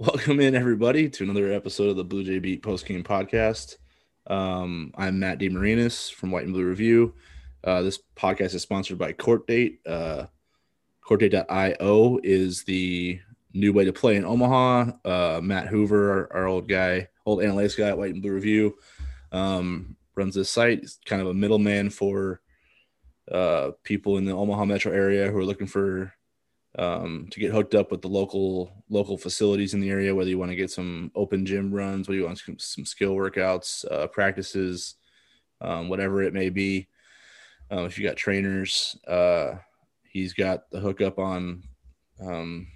Welcome in, everybody, to another episode of the Bluejay Beat Post Game Podcast. Um, I'm Matt DeMarinis from White and Blue Review. Uh, this podcast is sponsored by Court Date. Uh, CourtDate.io is the new way to play in Omaha. Uh, Matt Hoover, our, our, old guy, old analytics guy at White and Blue Review, um, runs this site. He's kind of a middleman for uh, people in the Omaha metro area who are looking for um, to get hooked up with the local local facilities in the area. Whether you want to get some open gym runs, whether you want some, some skill workouts, uh, practices, um, whatever it may be. Um, if you got trainers, uh, he's got the hookup on um,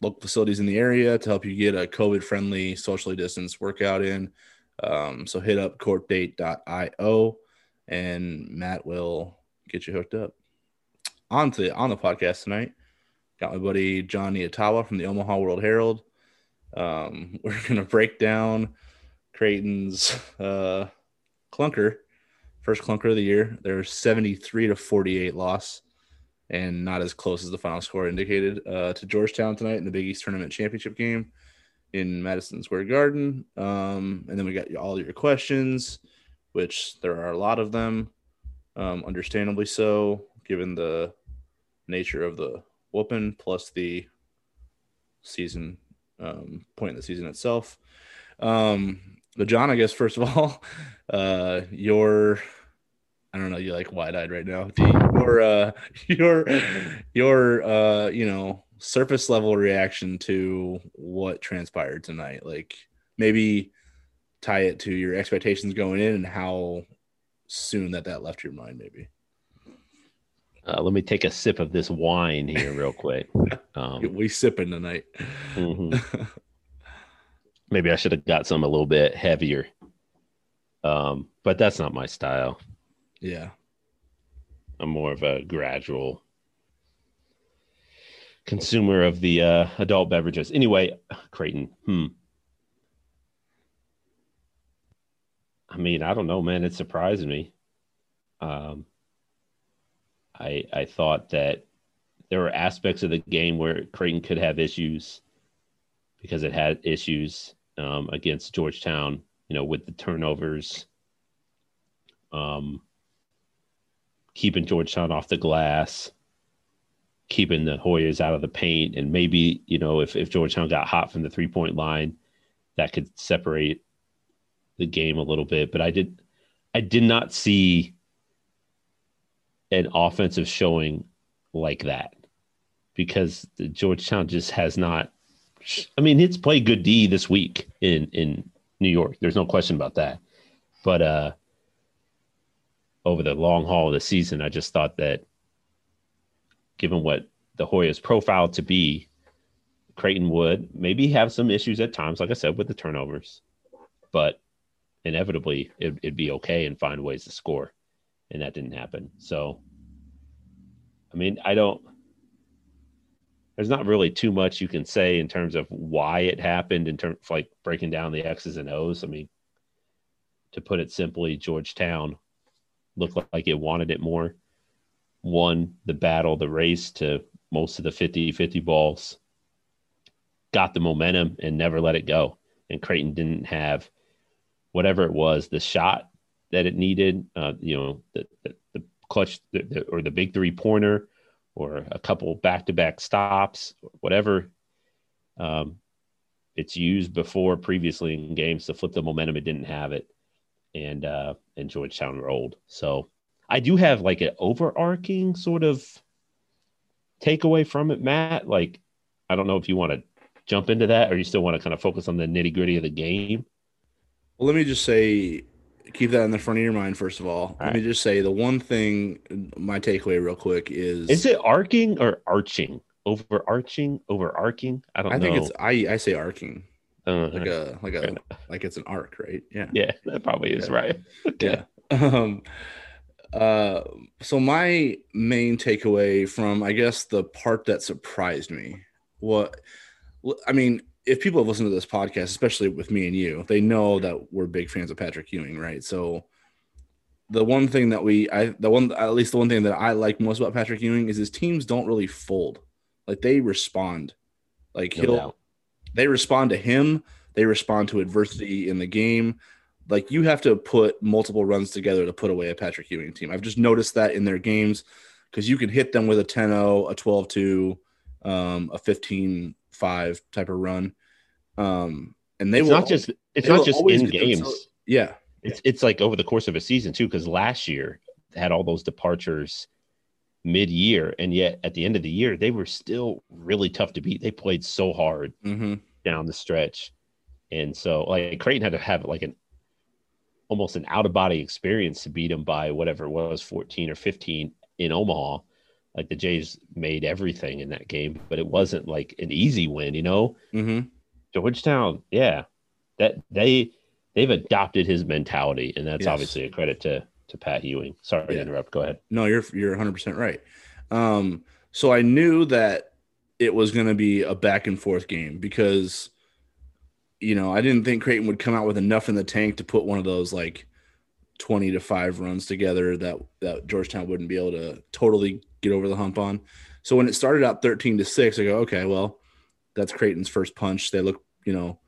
local facilities in the area to help you get a COVID friendly, socially distanced workout in. Um, so hit up courtdate.io and Matt will get you hooked up. On to on the podcast tonight, got my buddy Jon Nyatawa from the Omaha World Herald. Um, we're gonna break down Creighton's uh, clunker, first clunker of the year. Their 73 to 48 loss, and not as close as the final score indicated uh, to Georgetown tonight in the Big East Tournament Championship game in Madison Square Garden. Um, and then we got all your questions, which there are a lot of them um, understandably so, given the nature of the whooping plus the season um, point in the season itself. Um, but Jon, I guess first of all, uh, your I don't know, you're like wide eyed right now. Your uh, your your uh, you know surface level reaction to what transpired tonight, like maybe tie it to your expectations going in and how soon that that left your mind, maybe. Uh, let me take a sip of this wine here, real quick. Um, we sipping tonight. mm-hmm. Maybe I should have got some a little bit heavier, um, but that's not my style. Yeah, I'm more of a gradual consumer of the uh, adult beverages. Anyway, Creighton. Hmm. I mean, I don't know, man. It surprised me. Um, I I thought that there were aspects of the game where Creighton could have issues because it had issues um, against Georgetown. You know, with the turnovers, um, keeping Georgetown off the glass, keeping the Hoyas out of the paint, and maybe you know if if Georgetown got hot from the three point line, that could separate the game a little bit, but I did I did not see an offensive showing like that because Georgetown just has not. I mean, it's played good D this week in in New York. There's no question about that. But uh, over the long haul of the season, I just thought that given what the Hoyas profiled to be, Creighton would maybe have some issues at times, like I said, with the turnovers. But inevitably it, would be okay and find ways to score. And that didn't happen. So, I mean, I don't, there's not really too much you can say in terms of why it happened, in terms of like breaking down the X's and O's. I mean, to put it simply, Georgetown looked like it wanted it more, won the battle, the race to most of the 50 50 balls, got the momentum and never let it go. And Creighton didn't have whatever it was, the shot that it needed, uh, you know, the, the, the clutch the, the, or the big three pointer or a couple back to back stops, whatever um, it's used before previously in games to flip the momentum. It didn't have it. And, uh, and Georgetown rolled. So I do have like an overarching sort of takeaway from it, Matt. Like, I don't know if you want to jump into that or you still want to kind of focus on the nitty gritty of the game. Well, let me just say, keep that in the front of your mind. First of all, all let right. me just say the one thing, my takeaway, real quick, is is it arcing or arching? Overarching, overarching. I don't. Know. I know. think it's. I I say arcing. Uh, like a like a like it's an arc, right? Yeah. Yeah, that probably is yeah. right. yeah. Um. Uh. So my main takeaway from I guess the part that surprised me, what, I mean, if people have listened to this podcast, especially with me and you, they know that we're big fans of Patrick Ewing, right? So the one thing that we I the one at least the one thing that I like most about Patrick Ewing is his teams don't really fold. Like they respond. Like no he'll doubt. they respond to him. They respond to adversity in the game. Like you have to put multiple runs together to put away a Patrick Ewing team. I've just noticed that in their games because you can hit them with a 10-0, a 12-2, um, a 15-5 type of run. Um, and they it's will not just it's not just in games. themselves- yeah. It's it's like over the course of a season too, because last year they had all those departures mid year, and yet at the end of the year they were still really tough to beat. They played so hard Mm-hmm. down the stretch, and so like Creighton had to have like an almost an out of body experience to beat them by whatever it was, fourteen or fifteen in Omaha. Like the Jays made everything in that game, but it wasn't like an easy win, you know. Mm-hmm. Georgetown, yeah, that they they've adopted his mentality, and that's Yes. obviously a credit to to Pat Ewing. Sorry Yeah. to interrupt. Go ahead. No, you're you're 100 percent right. Um, so I knew that it was going to be a back and forth game because, you know, I didn't think Creighton would come out with enough in the tank to put one of those like 20 to five runs together that that Georgetown wouldn't be able to totally get over the hump on. So when it started out 13 to six, I go, okay, well, that's Creighton's first punch. They look, you know,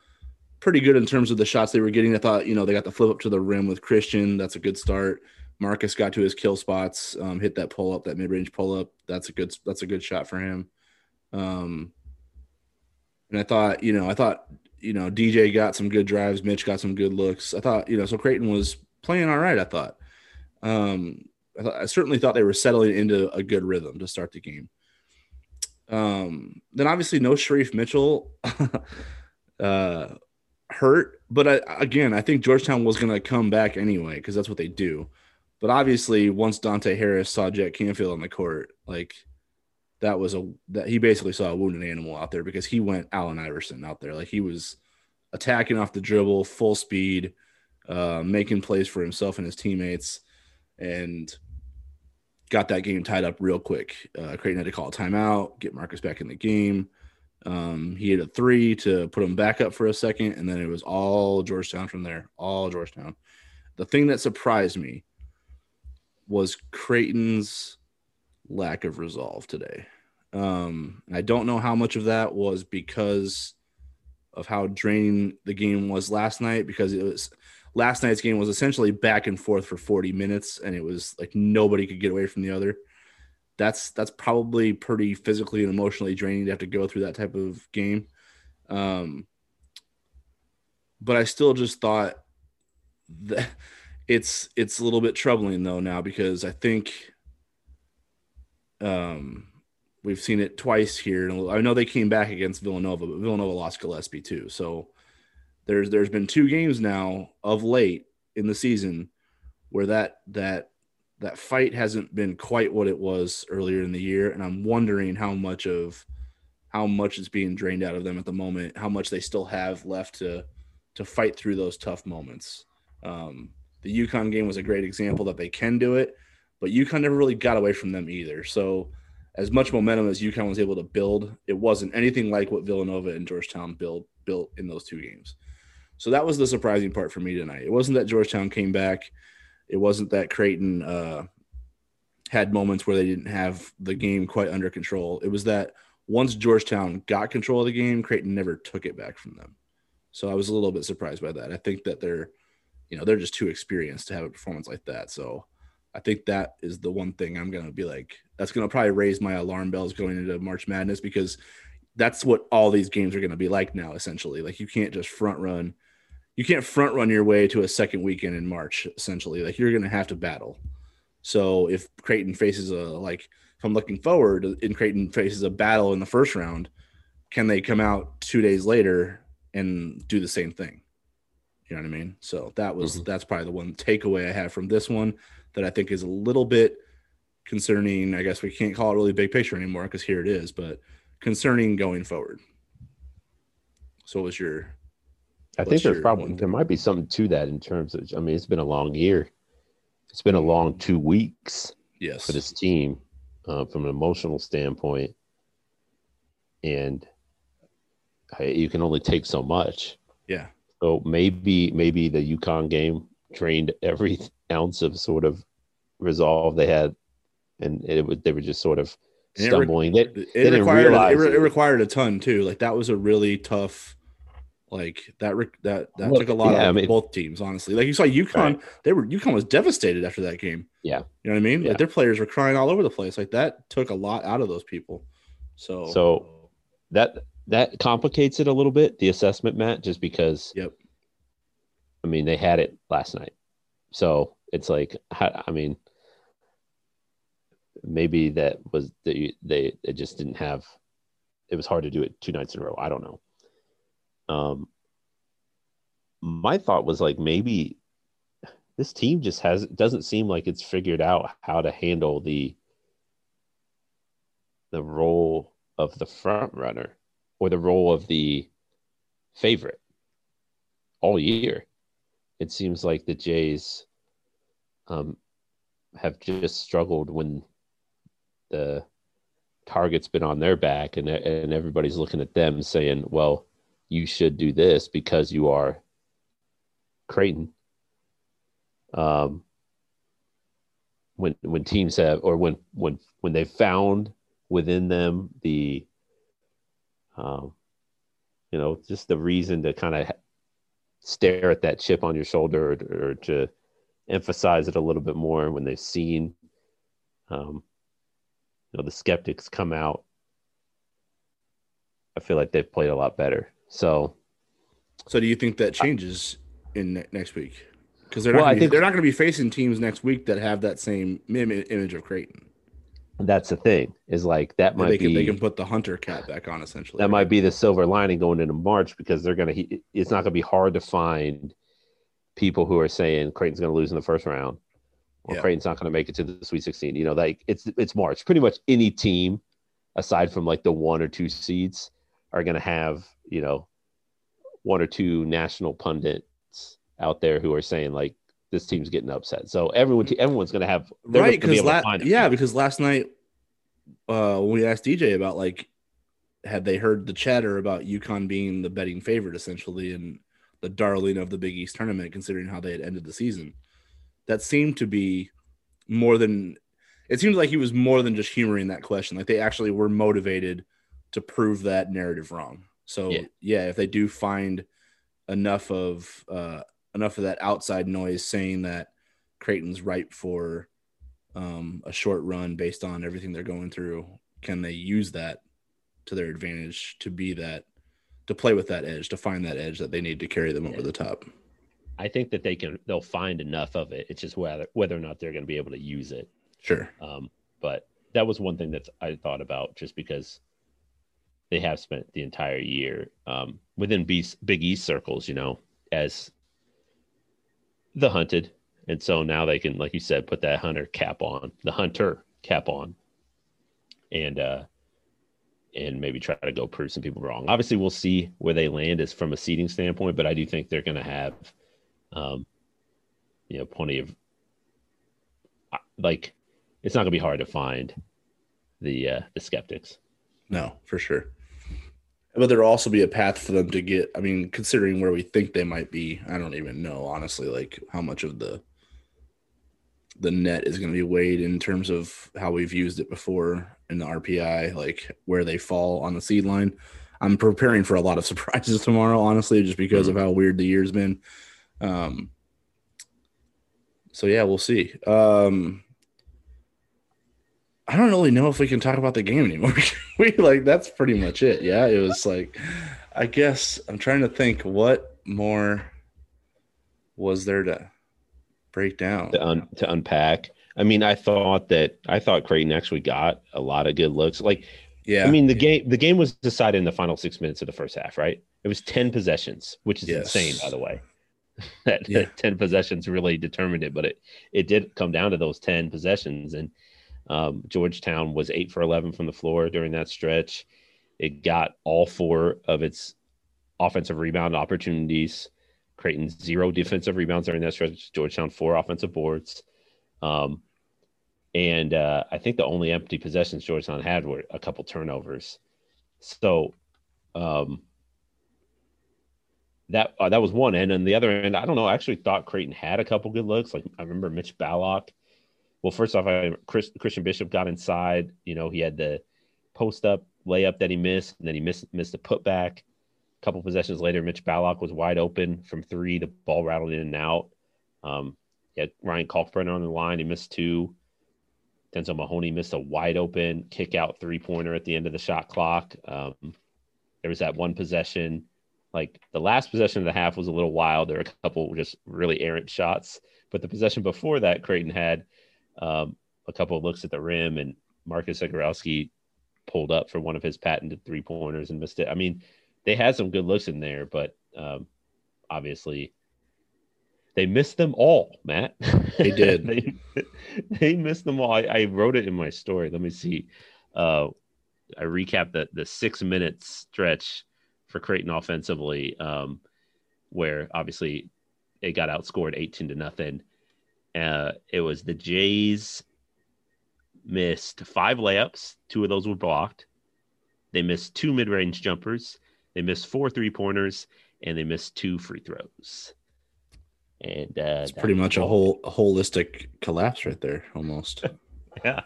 pretty good in terms of the shots they were getting. I thought, you know, they got the flip up to the rim with Christian. That's a good start. Marcus got to his kill spots, um, hit that pull up, that mid range pull up. That's a good that's a good shot for him. Um, and I thought, you know, I thought, you know, DJ got some good drives, Mitch got some good looks. I thought, you know, so Creighton was playing all right. I thought. Um, I, thought, I certainly thought they were settling into a good rhythm to start the game. Um, then obviously no Shereef Mitchell uh, hurt, but I, again, I think Georgetown was going to come back anyway because that's what they do. But obviously, once Dante Harris saw Jett Canfield on the court, like that was a that he basically saw a wounded animal out there because he went Allen Iverson out there, like he was attacking off the dribble, full speed, uh, making plays for himself and his teammates, and got that game tied up real quick. Uh, Creighton had to call a timeout, get Marcus back in the game. Um, he hit a three to put him back up for a second, and then it was all Georgetown from there. All Georgetown. The thing that surprised me was Creighton's lack of resolve today. Um, I don't know how much of that was because of how draining the game was last night, because it was last night's game was essentially back and forth for 40 minutes, and it was like nobody could get away from the other that's that's probably pretty physically and emotionally draining to have to go through that type of game. Um, but I still just thought that it's it's a little bit troubling though now because I think um, we've seen it twice here. I know they came back against Villanova, but Villanova lost Gillespie too. So there's there's been two games now of late in the season where that that that fight hasn't been quite what it was earlier in the year. And i'm wondering how much of how much is being drained out of them at the moment how much they still have left to to fight through those tough moments. Um, the UConn game was a great example that they can do it but UConn never really got away from them either. So as much momentum as UConn was able to build it wasn't anything like what villanova and georgetown built built in those two games so that was the surprising part for me tonight it wasn't that georgetown came back it wasn't that Creighton uh, had moments where they didn't have the game quite under control. It was that once Georgetown got control of the game, Creighton never took it back from them. So I was a little bit surprised by that. I think that they're, you know, they're just too experienced to have a performance like that. So I think that is the one thing I'm going to be like, that's going to probably raise my alarm bells going into March Madness because that's what all these games are going to be like now, essentially. Like you can't just front run you can't front run your way to a second weekend in March, essentially. Like you're going to have to battle. So if Creighton faces a like, if I'm looking forward, and Creighton faces a battle in the first round, can they come out two days later and do the same thing? You know what I mean? So that was Mhm. that's probably the one takeaway I have from this one that I think is a little bit concerning. I guess we can't call it really big picture anymore because here it is, but concerning going forward. So what was your I think there's probably there might be something to that in terms of. I mean, it's been a long year. It's been a long two weeks yes for this team uh, from an emotional standpoint, and I- you can only take so much. yeah So maybe maybe the UConn game drained every ounce of sort of resolve they had, and it was they were just sort of And it re- stumbling. They- it didn't required it, re- it. it required a ton too. Like that was a really tough Like that, that that Well, took a lot yeah, out I of mean- both teams. Honestly, like you saw UConn, Right. they were UConn was devastated after that game. Yeah. you know what I mean. Yeah. Like their players were crying all over the place. Like that took a lot out of those people. So, So that that complicates it a little bit, the assessment, Matt, just because yep, I mean they had it last night. So it's like I mean maybe that was they they it just didn't have it was hard to do it two nights in a row. I don't know. Um my thought was like maybe this team just has doesn't seem like it's figured out how to handle the the role of the front runner or the role of the favorite all year. It seems like the Jays um, have just struggled when the target's been on their back and and everybody's looking at them saying, "Well, you should do this because you are Creighton." Um, when when teams have or when when when they found within them the um, you know just the reason to kind of stare at that chip on your shoulder or, or to emphasize it a little bit more when they've seen um, you know the skeptics come out i feel like they've played a lot better so So do you think that changes in ne- next week? Because they're not Well, I gonna be, think- they're not going to be facing teams next week that have that same im- image of Creighton. that's the thing is like that might They be can they can put the hunter cap back on essentially. that might be the silver lining going into March because they're gonna. It's not gonna be hard to find people who are saying Creighton's gonna lose in the first round, or Yeah. Creighton's not gonna make it to the Sweet 16. You know, like it's it's March. Pretty much any team, aside from like the one or two seeds, are gonna have you know one or two national pundits out there who are saying like this team's getting upset. So everyone everyone's gonna have right because la- yeah because last night uh when we asked dj about like had they heard the chatter about UConn being the betting favorite essentially and the darling of the big east tournament considering how they had ended the season that seemed to be more than it seems like he was more than just humoring that question. Like they actually were motivated to prove that narrative wrong so Yeah. yeah, if they do find enough of uh enough of that outside noise saying that Creighton's ripe for um, a short run based on everything they're going through. Can they use that to their advantage to be that, to play with that edge, to find that edge that they need to carry them over the top? I think that they can they'll find enough of it. It's just whether whether or not they're going to be able to use it. Sure. Um, but that was one thing that I thought about just because they have spent the entire year um, within B- Big East circles, you know, as the hunted. And so now they can, like you said, put that hunter cap on, the hunter cap on, and uh, and maybe try to go prove some people wrong. Obviously, we'll see where they land is from a seating standpoint, but I do think they're going to have, um, you know, plenty of uh, like it's not going to be hard to find the uh, the skeptics. No, for sure. But there'll also be a path for them to get. I mean, considering where we think they might be, I don't even know honestly, like how much of the the net is going to be weighed in terms of how we've used it before in the RPI, like where they fall on the seed line. I'm preparing for a lot of surprises tomorrow, honestly, just because of how weird the year's been. Um, so yeah, we'll see. Um, I don't really know if we can talk about the game anymore. we like that's pretty much it. Yeah, it was like I guess I'm trying to think what more was there to break down. to, un- to unpack. I mean, I thought that I thought Creighton actually got a lot of good looks. Like, Yeah, I mean, the game the game was decided in the final six minutes of the first half, right? It was ten possessions, which is Yes. insane, by the way. that, Yeah. that ten possessions really determined it, but it it did come down to those ten possessions, and um, Georgetown was eight for eleven from the floor during that stretch. It got all four of its offensive rebound opportunities. Creighton zero defensive rebounds during that stretch. Georgetown four offensive boards. Um, and uh, I think the only empty possessions Georgetown had were a couple turnovers. So um, that uh, that was one end, and the other end, I don't know. I actually thought Creighton had a couple good looks. Like I remember Mitch Ballock. Well, first off, I Chris, Christian Bishop got inside. You know, he had the post up layup that he missed, and then he missed missed a putback. A couple possessions later, Mitch Ballock was wide open from three. The ball rattled in and out. Um, he had Ryan Kalkbrenner on the line. He missed two. Denzel Mahoney missed a wide open kick out three pointer at the end of the shot clock. Um, there was that one possession. Like the last possession of the half was a little wild. There were a couple just really errant shots, but the possession before that, Creighton had um, a couple of looks at the rim, and Marcus Zegarowski pulled up for one of his patented three pointers and missed it. I mean, they had some good looks in there, but um, obviously they missed them all, Matt. They did. they, they missed them all. I, I, wrote it in my story. Let me see. Uh, I recap the the six minute stretch for Creighton offensively, um, where obviously it got outscored eighteen to nothing. Uh, it was the Jays missed five layups. Two of those were blocked. They missed two mid range jumpers. They missed four three pointers, and they missed two free throws. And uh, it's pretty much a whole a holistic collapse right there, almost. yeah.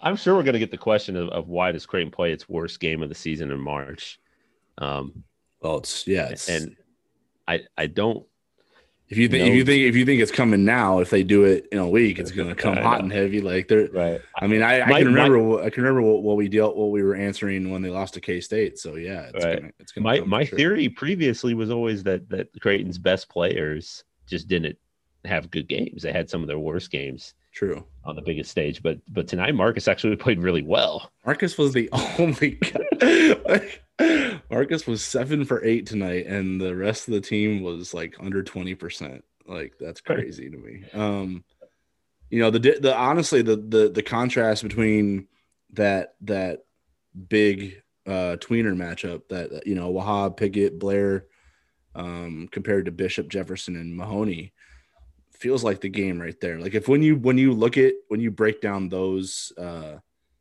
I'm sure we're going to get the question of, of why does Creighton play its worst game of the season in March. Um, well, it's yeah, it's, and I I don't if you think if you think if you think it's coming now, if they do it in a week, it's going to come hot and heavy. Like they're right. I mean, I, I my, can remember my, I can remember what, what, we dealt what we were answering when they lost to K State. So yeah, it's right. gonna, it's gonna my my sure. theory previously was always that that Creighton's best players just didn't have good games. They had some of their worst games. True on the biggest stage, but but tonight Marcus actually played really well. Marcus was the only guy. Marcus was seven for eight tonight, and the rest of the team was like under twenty percent. Like that's crazy to me. Um, you know the the honestly the the the contrast between that that big uh tweener matchup that you know Wahab Pickett Blair um compared to Bishop Jefferson and Mahoney feels like the game right there. Like if when you when you look at when you break down those uh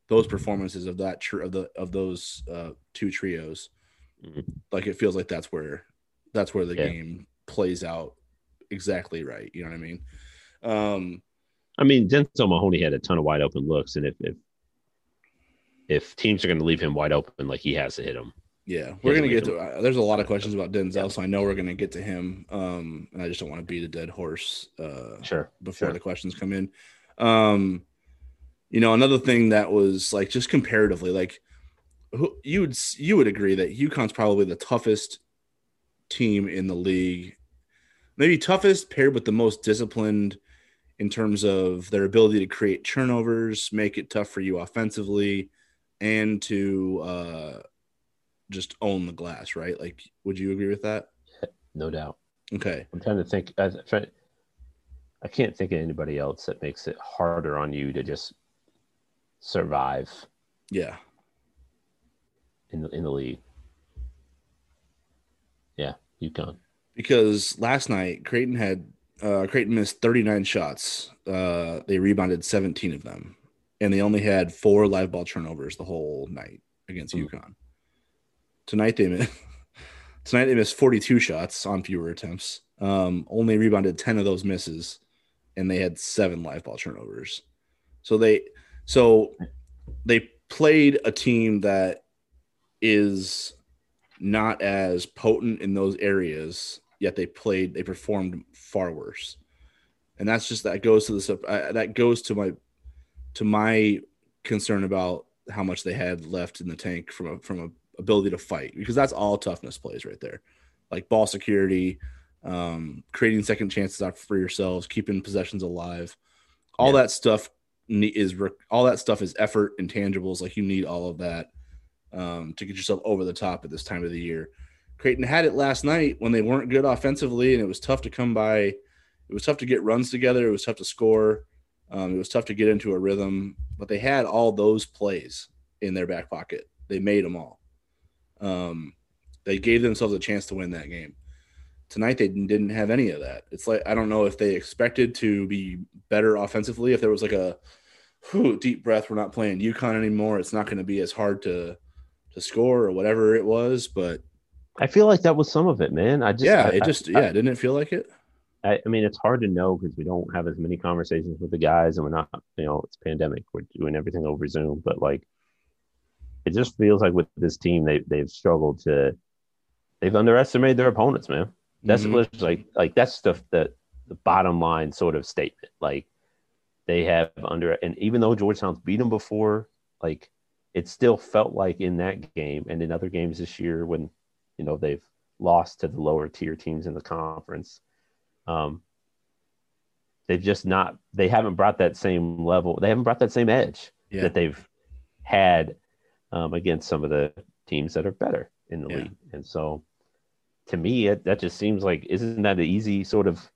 those performances of that tr- of the of those uh two trios, mm-hmm. like it feels like that's where that's where the yeah. game plays out exactly right. You know what I mean? Um I mean Denzel Mahoney had a ton of wide open looks, and if if if teams are going to leave him wide open, like he has to hit them. Yeah, we're gonna get to. Uh, there's a lot of questions about Denzel, yeah. so I know we're gonna get to him. Um, and I just don't want to beat a dead horse. Uh, sure. Before sure. the questions come in, um, you know, another thing that was like just comparatively, like who, you would you would agree that UConn's probably the toughest team in the league, maybe toughest paired with the most disciplined in terms of their ability to create turnovers, make it tough for you offensively, and to uh, just own the glass, right? Like, would you agree with that? No doubt. Okay. I'm trying to think. I, trying, I can't think of anybody else that makes it harder on you to just survive. Yeah. In the in the league. Yeah, UConn. Because last night Creighton had uh, Creighton missed 39 shots. Uh, they rebounded 17 of them, and they only had four live ball turnovers the whole night against mm. UConn. Tonight they missed, tonight they missed 42 shots on fewer attempts. Um, only rebounded 10 of those misses, and they had seven live ball turnovers. So they so they played a team that is not as potent in those areas, yet they played they performed far worse. And that's just that goes to the uh, that goes to my to my concern about how much they had left in the tank from a from a ability to fight because that's all toughness plays right there. Like ball security, um, creating second chances out for yourselves, keeping possessions alive. All yeah. that stuff is all that stuff is effort, intangibles. Like you need all of that um, to get yourself over the top at this time of the year. Creighton had it last night when they weren't good offensively, and it was tough to come by. It was tough to get runs together. It was tough to score. Um, it was tough to get into a rhythm, but they had all those plays in their back pocket. They made them all. Um, they gave themselves a chance to win that game. Tonight they didn't have any of that. It's like I don't know if they expected to be better offensively. If there was like a whew, deep breath, we're not playing UConn anymore. It's not going to be as hard to to score or whatever it was. But I feel like that was some of it, man. I just yeah, I, it just I, yeah, didn't it feel like it? I, I mean, it's hard to know because we don't have as many conversations with the guys, and we're not, you know, it's pandemic. We're doing everything over Zoom, but like it just feels like with this team they they've struggled to they've underestimated their opponents, man. That's Mhm. like like that's the, the the bottom line sort of statement. Like they have under and even though Georgetown's beat them before, like it still felt like in that game and in other games this year when you know they've lost to the lower tier teams in the conference. Um, they've just not they haven't brought that same level. They haven't brought that same edge Yeah. that they've had um, against some of the teams that are better in the Yeah. league. And so, to me, it, that just seems like isn't that an easy sort of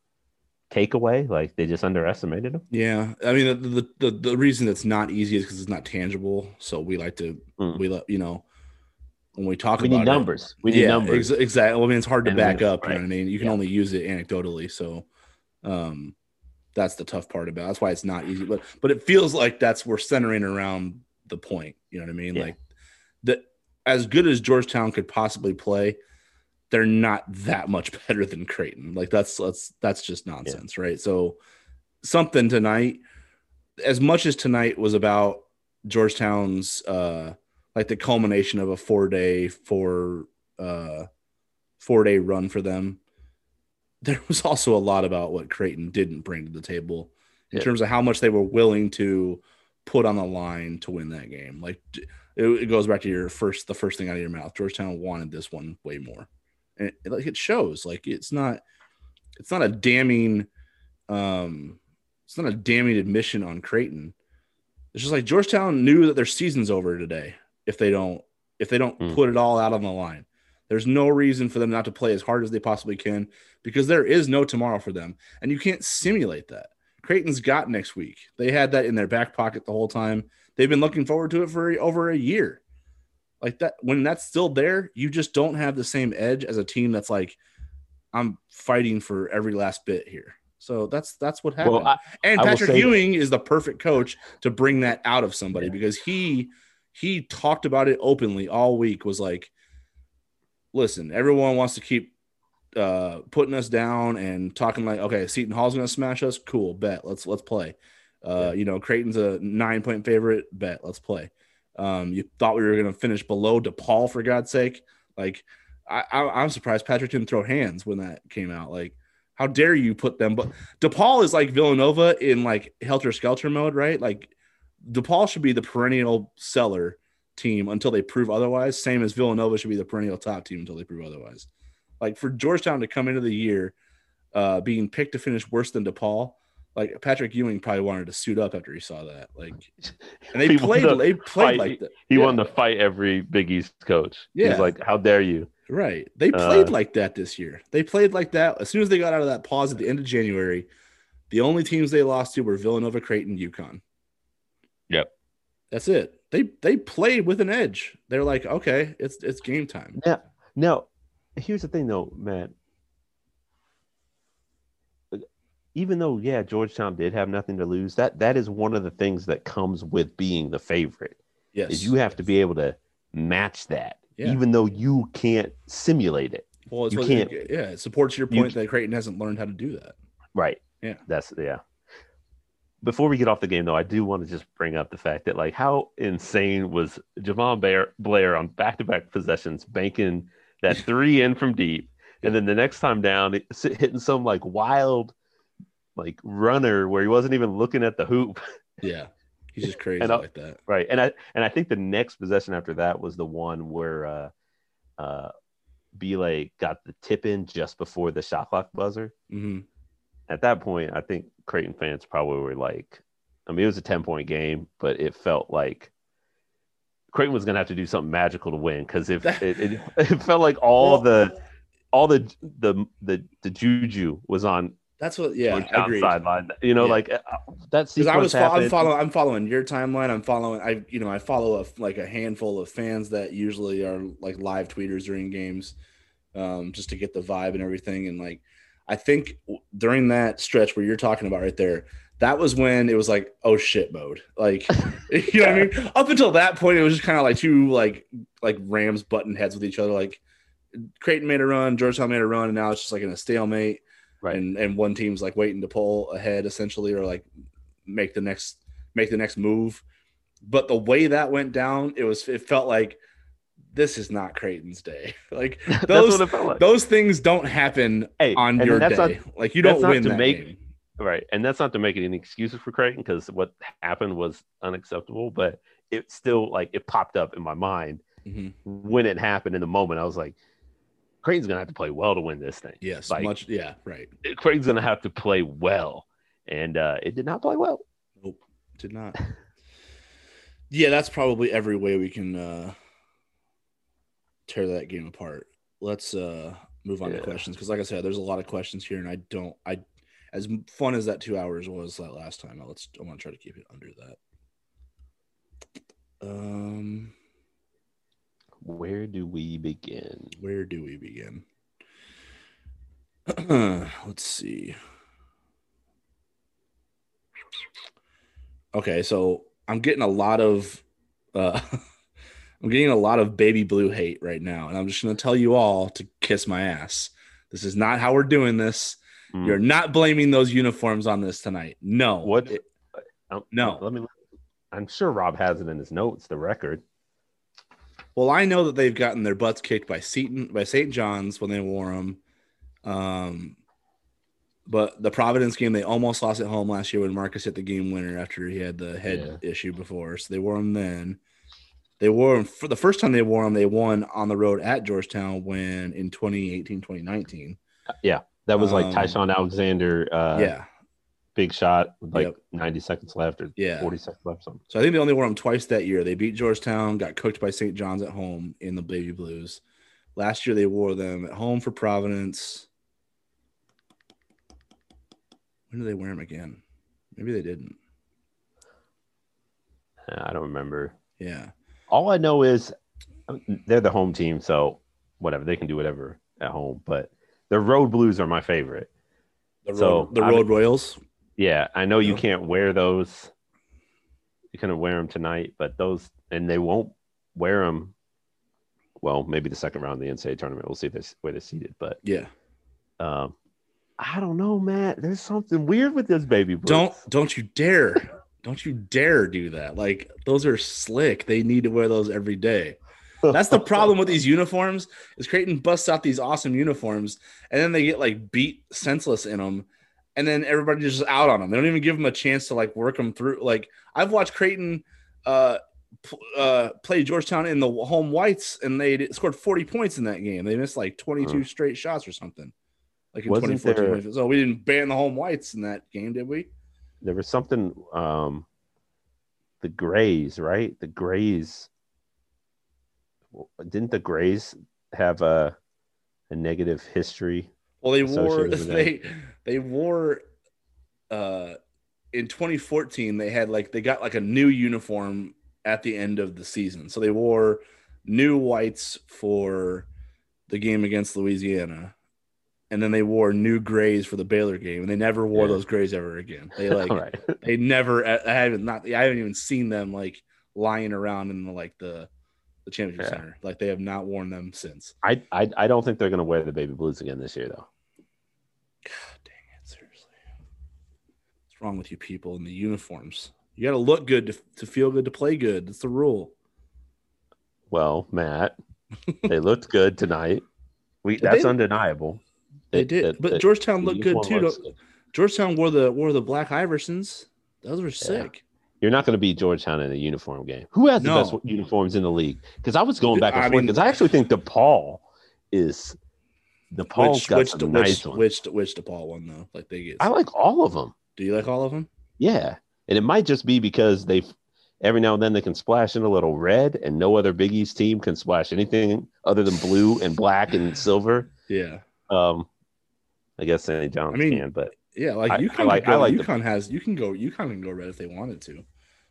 takeaway? Like they just underestimated them. Yeah, I mean the the the, the reason it's not easy is because it's not tangible. So we like to Mm. we let you know when we talk We about need it- numbers. We need yeah, numbers. ex- exactly. I mean, it's hard to And back up. You know what I mean? You can Yeah. only use it anecdotally. So, um, that's the tough part about. it. That's why it's not easy. But but it feels like that's we're centering around the point. You know what I mean? Yeah. Like that. As good as Georgetown could possibly play, they're not that much better than Creighton. Like that's that's that's just nonsense, right? So something tonight, as much as tonight was about Georgetown's uh like the culmination of a four day four uh four day run for them. There was also a lot about what Creighton didn't bring to the table in Yeah. terms of how much they were willing to put on the line to win that game. Like it, it goes back to your first the first thing out of your mouth. Georgetown wanted this one way more. And it, like it shows. Like it's not it's not a damning um it's not a damning admission on Creighton. It's just like Georgetown knew that their season's over today if they don't if they don't Hmm. put it all out on the line. There's no reason for them not to play as hard as they possibly can because there is no tomorrow for them. And you can't simulate that. Creighton's got next week. They had that in their back pocket the whole time. They've been looking forward to it for over a year. Like that, when that's still there, you just don't have the same edge as a team that's like, I'm fighting for every last bit here. So that's that's what happened. Well, I, and I Patrick Ewing is the perfect coach to bring that out of somebody Yeah. because he he talked about it openly all week. Was like, listen, everyone wants to keep uh putting us down and talking like, okay, Seton Hall's gonna smash us. Cool, bet. Let's let's play. Uh, Yeah. you know, Creighton's a nine point favorite. Bet. Let's play. Um, you thought we were gonna finish below DePaul for God's sake. Like, I, I I'm surprised Patrick didn't throw hands when that came out. Like, how dare you put them? But DePaul is like Villanova in like helter skelter mode, right? Like, DePaul should be the perennial seller team until they prove otherwise. Same as Villanova should be the perennial top team until they prove otherwise. Like for Georgetown to come into the year uh, being picked to finish worse than DePaul, like Patrick Ewing probably wanted to suit up after he saw that. Like, and they played, wanted to they played fight. like that. he Yeah. wanted to fight every Big East coach. Yeah. He's like, "How dare you?" Right. They played Uh, like that this year. They played like that as soon as they got out of that pause at the end of January. The only teams they lost to were Villanova, Creighton, UConn. Yep. That's it. They they played with an edge. They're like, okay, it's it's game time. Yeah. now, here's the thing, though, Matt. Even though, yeah, Georgetown did have nothing to lose, that that is one of the things that comes with being the favorite. Yes. Is you have to be able to match that, Yeah. even though you can't simulate it. well, it's you can't- yeah, it supports your you point that Creighton hasn't learned how to do that. Right. Yeah. That's yeah. Before we get off the game, though, I do want to just bring up the fact that, like, how insane was Jahvon Blair, Blair on back-to-back possessions, banking that three in from deep, and then the next time down, hitting some like wild, like runner where he wasn't even looking at the hoop, Yeah. He's just crazy And like that. right? And I and I think the next possession after that was the one where uh, uh, Bile got the tip in just before the shot clock buzzer. hmm at that point, I think Creighton fans probably were like, I mean, it was a 10 point game, but it felt like Creighton was going to have to do something magical to win because if it, it, it felt like all Well- the, all the, the, the, the juju was on That's what. Yeah, agreed. sideline. You know, Yeah. like uh, that Because I was, I'm following, I'm following your timeline. I'm following, I, you know, I follow a, like a handful of fans that usually are like live tweeters during games, um, just to get the vibe and everything. And like, I think during that stretch where you're talking about right there, that was when it was like, oh shit mode. Like, you know what I mean? Up until that point, it was just kind of like two like like Rams button heads with each other. Like Creighton made a run, Georgetown made a run, and now it's just like in a stalemate. Right. And and one team's like waiting to pull ahead essentially, or like make the next make the next move. But the way that went down, it was it felt like this is not Creighton's day. Like those what it felt like. those things don't happen Hey, on your day. not- like you don't win to that make- game. Right. And that's not to make any excuses for Creighton because what happened was unacceptable, but it still like it popped up in my mind Mhm. when it happened in the moment. I was like, Creighton's gonna have to play well to win this thing. Yes, Like- much. Yeah, right. Creighton's gonna have to play well. And uh it did not play well. Nope, did not. yeah, that's probably every way we can uh tear that game apart. Let's uh move on to questions because, like I said, there's a lot of questions here, and I don't. I as fun as that two hours was that last time. Let's. I want to try to keep it under that. Um, Where do we begin? where do we begin? Let's see. Okay, so I'm getting a lot of uh I'm getting a lot of baby blue hate right now, and I'm just gonna tell you all to kiss my ass. This is not how we're doing this. Hmm. You're not blaming those uniforms on this tonight. No. What- It- Um, No. Let me I'm sure Rob has it in his notes, the record. Well, I know that they've gotten their butts kicked by Seton by St. John's when they wore them. Um but the Providence game, they almost lost at home last year when Marcus hit the game winner after he had the head issue before. So they wore them then. They wore them for the first time they wore them. They won on the road at Georgetown when in 2018, 2019. Yeah. That was like Um, Ty-Shon Alexander uh yeah. Big shot with like Yep. 90 seconds left or Yeah. 40 seconds left something. So I think they only wore them twice that year. They beat Georgetown, got cooked by St. John's at home in the Baby Blues. Last year they wore them at home for Providence. When did they wear them again? Maybe they didn't. I don't remember. Yeah. All I know is they're the home team, so whatever they can do whatever at home. But the road blues are my favorite. The road, So, the I Road Royals. Yeah, I know you can't wear those. You couldn't wear them tonight, but those and they won't wear them. Well, maybe the second round of the NCAA tournament. We'll see this where they're seated, but Yeah. um, I don't know, Matt. There's something weird with this baby blues. Don't don't you dare. Don't you dare do that. Like those are slick. They need to wear those every day. That's the problem with these uniforms. Is Creighton busts out these awesome uniforms and then they get like beat senseless in them, and then everybody just out on them. They don't even give them a chance to like work them through. Like I've watched Creighton uh, pl- uh, play Georgetown in the home whites, and they d- scored forty points in that game. They missed like twenty two straight shots or something. Like in Wasn't 2014. there- So we didn't ban the home whites in that game, did we? there was something um the grays right the grays didn't the grays have a a negative history Well, they wore associated with that. they they wore uh in 2014 they had like they got like a new uniform at the end of the season. So they wore new whites for the game against Louisiana. And then they wore new grays for the Baylor game, and they never wore Yeah. those grays ever again. They like right they never. I haven't not. I haven't even seen them like lying around in the like the the championship Yeah. center. Like they have not worn them since. I, I i don't think they're going to wear the baby blues again this year though God dang it, seriously. What's wrong with you people in the uniforms? You got to look good to, to feel good to play good. That's the rule. well matt they looked good tonight we that's they? undeniable They did, that- but that Georgetown the looked good too. Georgetown wore the wore the black Iversons. Those were sick. You're not going to beat Georgetown in a uniform game. Who has the best uniforms in the league? Because I was going back and I forth because I actually think DePaul is DePaul's which got which some which nice ones. which which DePaul one though? Like they get. I like all of them. do you like all of them? Yeah, and it might just be because they every now and then they can splash in a little red, and no other Big East team can splash anything other than blue and black and silver. Yeah, Um, I guess St. John's I mean, can, but yeah. Like I- I UConn, like- go, I like the- UConn has you can go UConn can go red if they wanted to,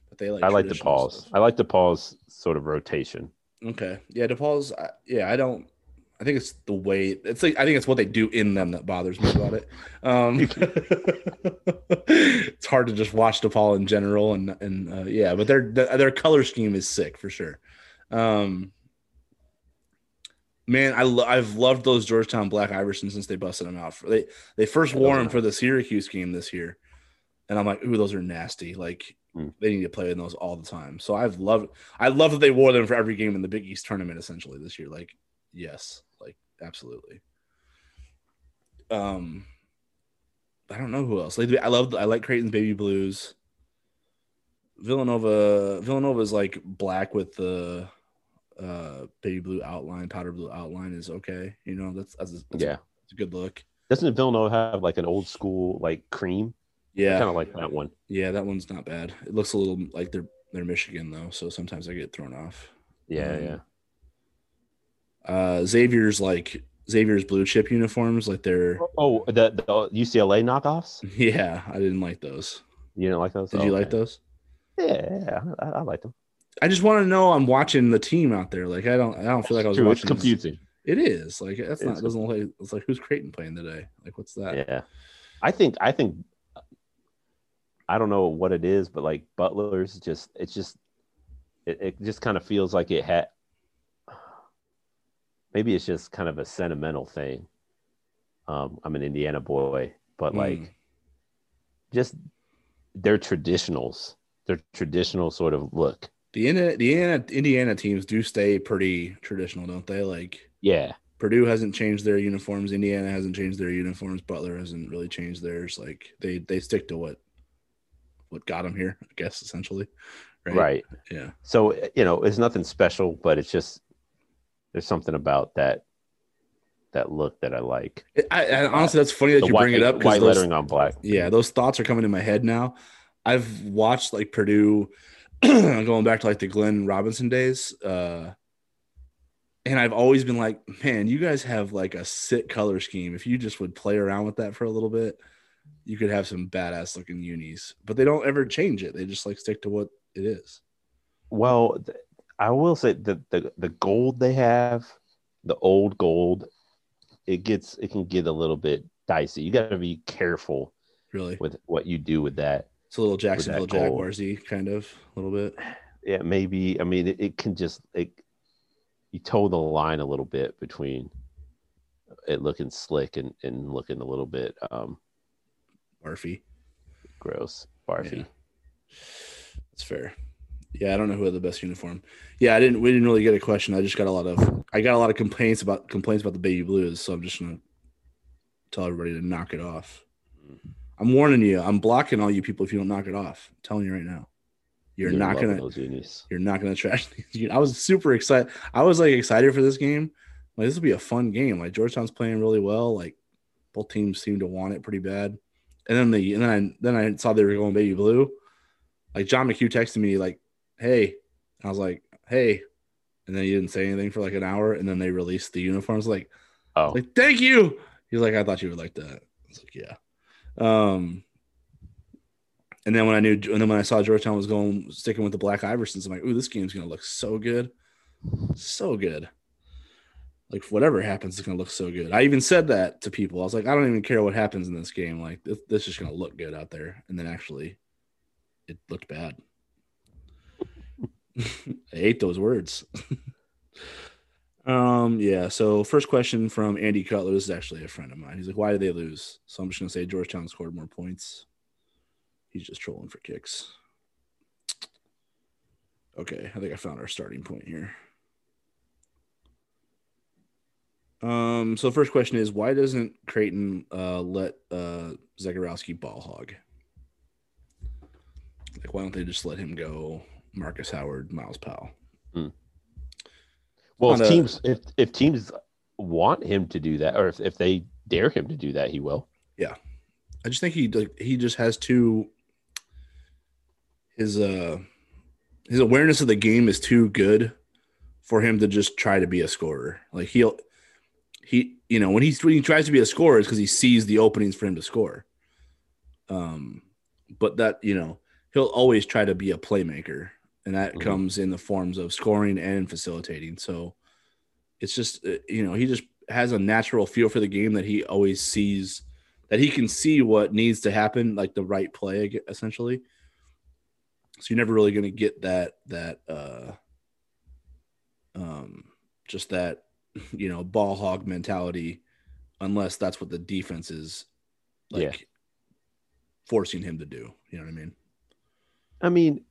but they like I like DePaul's. stuff. I like DePaul's sort of rotation. Okay. Yeah, DePaul's. I- Yeah, I don't. I think it's the way. It's like I think it's what they do in them that bothers me about it. Um, it's hard to just watch DePaul in general, and and uh, yeah, but their their color scheme is sick for sure. Um, man, I lo- I've loved those Georgetown Black Iverson since they busted them out. For, they they first wore them for the Syracuse game this year, and I'm like, ooh, those are nasty. Like Hmm. they need to play in those all the time. So I've loved I love that they wore them for every game in the Big East tournament essentially this year. Like, yes, like absolutely. Um I don't know who else. Like I love I like Creighton's baby blues. Villanova Villanova is like black with the uh baby blue outline, powder blue outline is okay. You know, that's that's, a, that's Yeah. it's a good look. Doesn't Villanova have like an old school like cream? Yeah. Kind of like that one. Yeah, that one's not bad. It looks a little like they're they're Michigan though, so sometimes I get thrown off. Yeah, Um, yeah. Uh Xavier's like Xavier's blue chip uniforms, like they're Oh, the, the UCLA knockoffs? yeah, I didn't like those. You didn't like those? Did you like those? Yeah, I, I like them. I just want to know I'm watching the team out there. Like I don't I don't feel like I was True, it's watching this- confusing. It is like that's not It's doesn't look like it's like who's Creighton playing today? Like what's that? Yeah, I think I think I don't know what it is, but like Butler's just it's just it, it just kind of feels like it had maybe it's just kind of a sentimental thing. Um, I'm an Indiana boy, but Mm. like just they're traditionals. They're traditional sort of look. The Indiana, the Indiana, Indiana teams do stay pretty traditional, don't they? Like Yeah, Purdue hasn't changed their uniforms. Indiana hasn't changed their uniforms. Butler hasn't really changed theirs. Like they they stick to what what got them here, I guess, essentially. right. Yeah. So you know, it's nothing special, but it's just there's something about that that look that I like. I, I honestly, that's funny that The you bring it up because white those, lettering on black. yeah, those thoughts are coming in my head now. I've watched like Purdue going back to like the Glenn Robinson days. Uh, and I've always been like, man, you guys have like a sick color scheme. If you just would play around with that for a little bit, you could have some badass looking unis. But they don't ever change it. They just like stick to what it is. Well, I will say that the the gold they have, the old gold, it gets it can get a little bit dicey. You got to be careful Really, with what you do with that. It's a little Jacksonville. Jaguarsy kind of a little bit. Yeah, maybe. I mean, it, it can just it you toe the line a little bit between it looking slick and and looking a little bit um Barfy. gross, barfy. Yeah. That's fair. Yeah, I don't know who had the best uniform. Yeah, I didn't. We didn't really get a question. I just got a lot of. I got a lot of complaints about complaints about the baby blues. So I'm just gonna tell everybody to knock it off. I'm warning you. I'm blocking all you people if you don't knock it off. I'm telling you right now. You're, You're not gonna. You're not gonna trash these. I was super excited. I was like excited for this game. Like this will be a fun game. Like Georgetown's playing really well. Like both teams seem to want it pretty bad. And then the and then I then I saw they were going baby blue. Like John McHugh texted me like, "Hey," I was like, "Hey," and then he didn't say anything for like an hour. And then they released the uniforms. Like, Oh, like thank you. He's like, "I thought you would like that." I was like, "Yeah." Um. And then when I knew, and then when I saw Georgetown was going sticking with the Black Iversons, I'm like, "Ooh, this game's gonna look so good, so good." Like whatever happens, it's gonna look so good. I even said that to people. I was like, I don't even care what happens in this game. Like this, this is just gonna look good out there. And then actually, it looked bad. I hate those words. um, yeah. So first question from Andy Cutler. This is actually a friend of mine. He's like, "Why did they lose?" So I'm just gonna say Georgetown scored more points. He's just trolling for kicks. Okay, I think I found our starting point here. Um, so first question is why doesn't Creighton uh let uh Zegarowski ball hog? Like why don't they just let him go Markus Howard, Myles Powell? Well, if a- teams if if teams want him to do that, or if, if they dare him to do that, he will. Yeah, I just think he like, he just has too his uh his awareness of the game is too good for him to just try to be a scorer. Like he'll he you know when he's when he tries to be a scorer is because he sees the openings for him to score. Um, but that you know he'll always try to be a playmaker, and that Mhm. comes in the forms of scoring and facilitating. So it's just uh, you know he just has a natural feel for the game that he always sees that he can see what needs to happen, like the right play, essentially. So you're never really going to get that that uh, um, just that you know ball hog mentality, unless that's what the defense is like Yeah. forcing him to do. You know what I mean? I mean,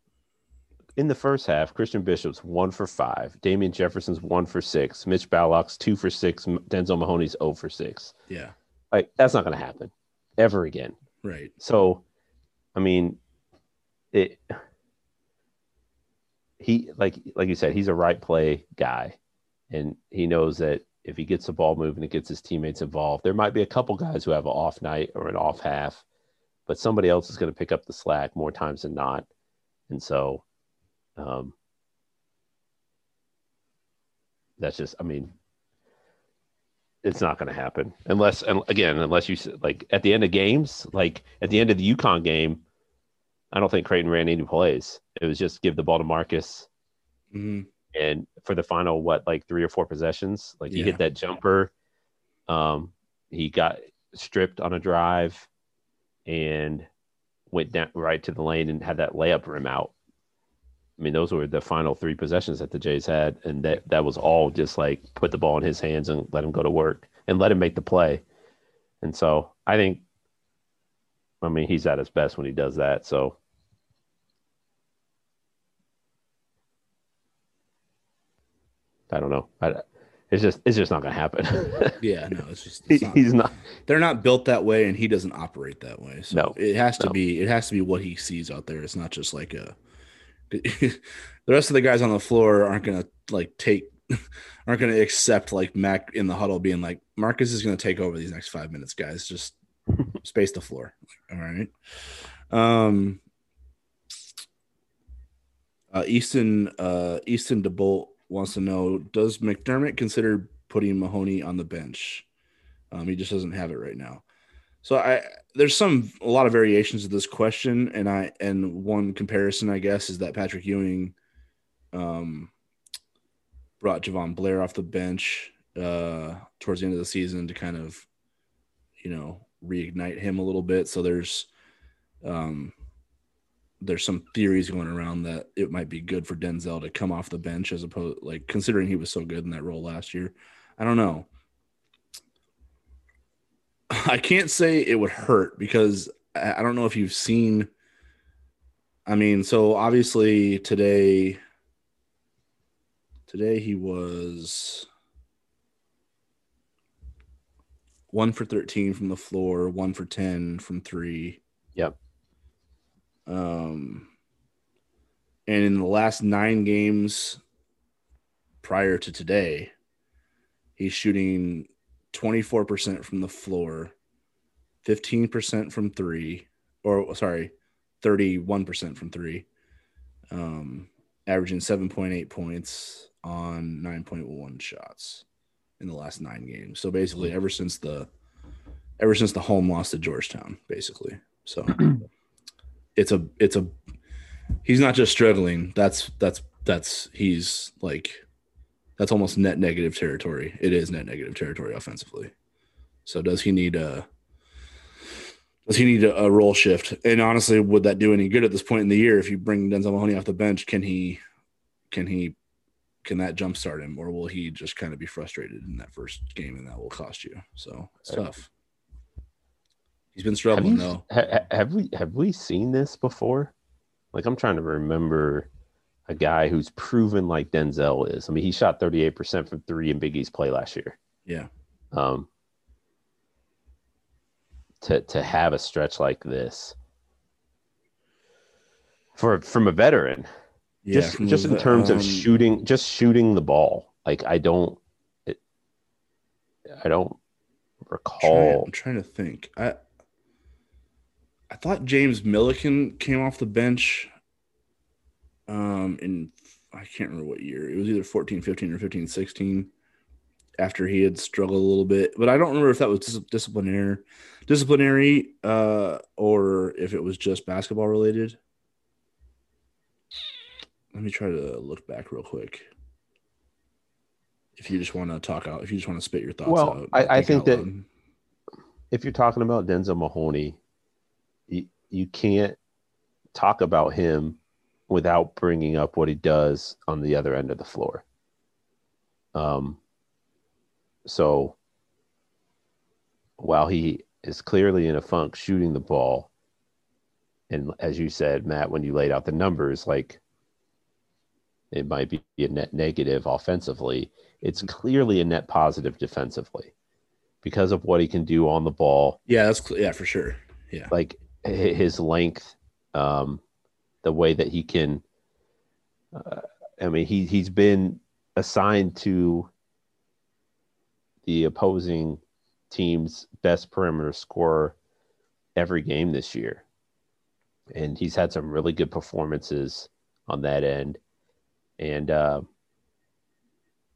in the first half, Christian Bishop's one for five, Damien Jefferson's one for six, Mitch Ballock's two for six, Denzel Mahoney's 0 for six. Yeah. Like that's not going to happen ever again. Right. So, I mean, it. He like like you said, he's a right play guy, and he knows that if he gets the ball moving, it gets his teammates involved. There might be a couple guys who have an off night or an off half, but somebody else is going to pick up the slack more times than not, and so, um, that's just. I mean, it's not going to happen unless and again unless you like at the end of games like at the end of the UConn game i don't think creighton ran any plays it was just give the ball to marcus hmm and for the final what like three or four possessions like he Yeah. hit that jumper um he got stripped on a drive and went down right to the lane and had that layup rim out i mean those were the final three possessions that the jays had and that that was all just like put the ball in his hands and let him go to work and let him make the play and so i think i mean he's at his best when he does that so I don't know. I, it's just it's just not going to happen. Yeah. No, it's just it's not, He's not. they're not built that way, and he doesn't operate that way. So No. it has to No. be it has to be what he sees out there. It's not just like a. the rest of the guys on the floor aren't gonna like take aren't gonna accept like Mac in the huddle being like Marcus is gonna take over these next five minutes, guys. Just space the floor. All right. Um. Uh, Easton uh, Easton DeBolt wants to know: Does McDermott consider putting Mahoney on the bench? Um, he just doesn't have it right now. So I there's some a lot of variations of this question, and I and one comparison I guess is that Patrick Ewing um, brought Jahvon Blair off the bench uh, towards the end of the season to kind of you know reignite him a little bit. So there's um, there's some theories going around that it might be good for Denzel to come off the bench as opposed like considering he was so good in that role last year. I don't know. I can't say it would hurt because I don't know if you've seen. I mean, so obviously today, today he was one for 13 from the floor, one for 10 from three. Yep. Um, and in the last nine games prior to today, he's shooting 24% from the floor, 15% from three, or sorry, 31% from three, um, averaging 7.8 points on 9.1 shots in the last nine games. So basically, ever since the ever since the home loss to Georgetown, basically. So it's a it's a he's not just struggling. That's that's that's he's like that's almost net negative territory. It is net negative territory offensively. So does he need a does he need a, a role shift? And honestly, would that do any good at this point in the year if you bring Denzel Mahoney off the bench? Can he can he can that jumpstart him, or will he just kind of be frustrated in that first game and that will cost you? So it's tough. He's been Have, struggling you, though. ha, ha- have we have we seen this before? Like I'm trying to remember a guy who's proven like Denzel is. I mean, he shot 38% from three in Big East play last year. Yeah. Um, to to have a stretch like this for from a veteran, Yeah, just just the- in terms um, of shooting, just shooting the ball. Like I don't, it, I don't trying- recall. I'm trying to think. I I thought James Milliken came off the bench um in I can't remember what year. It was either 14 15 or 15 16 after he had struggled a little bit. But I don't remember if that was dis- disciplinary disciplinary uh or if it was just basketball related. Let me try to look back real quick. If you just want to talk out, if you just want to spit your thoughts Well, out. I- I think that- loud. if you're talking about Denzel Mahoney, you, you can't talk about him without bringing up what he does on the other end of the floor. Um, so while he is clearly in a funk shooting the ball, and as you said, Matt, when you laid out the numbers, like it might be a net negative offensively. It's clearly a net positive defensively because of what he can do on the ball. Yeah, that's yeah for sure. Yeah, like his length, um, the way that he can. Uh, I mean, he he's been assigned to the opposing team's best perimeter scorer every game this year. And he's had some really good performances on that end. And uh,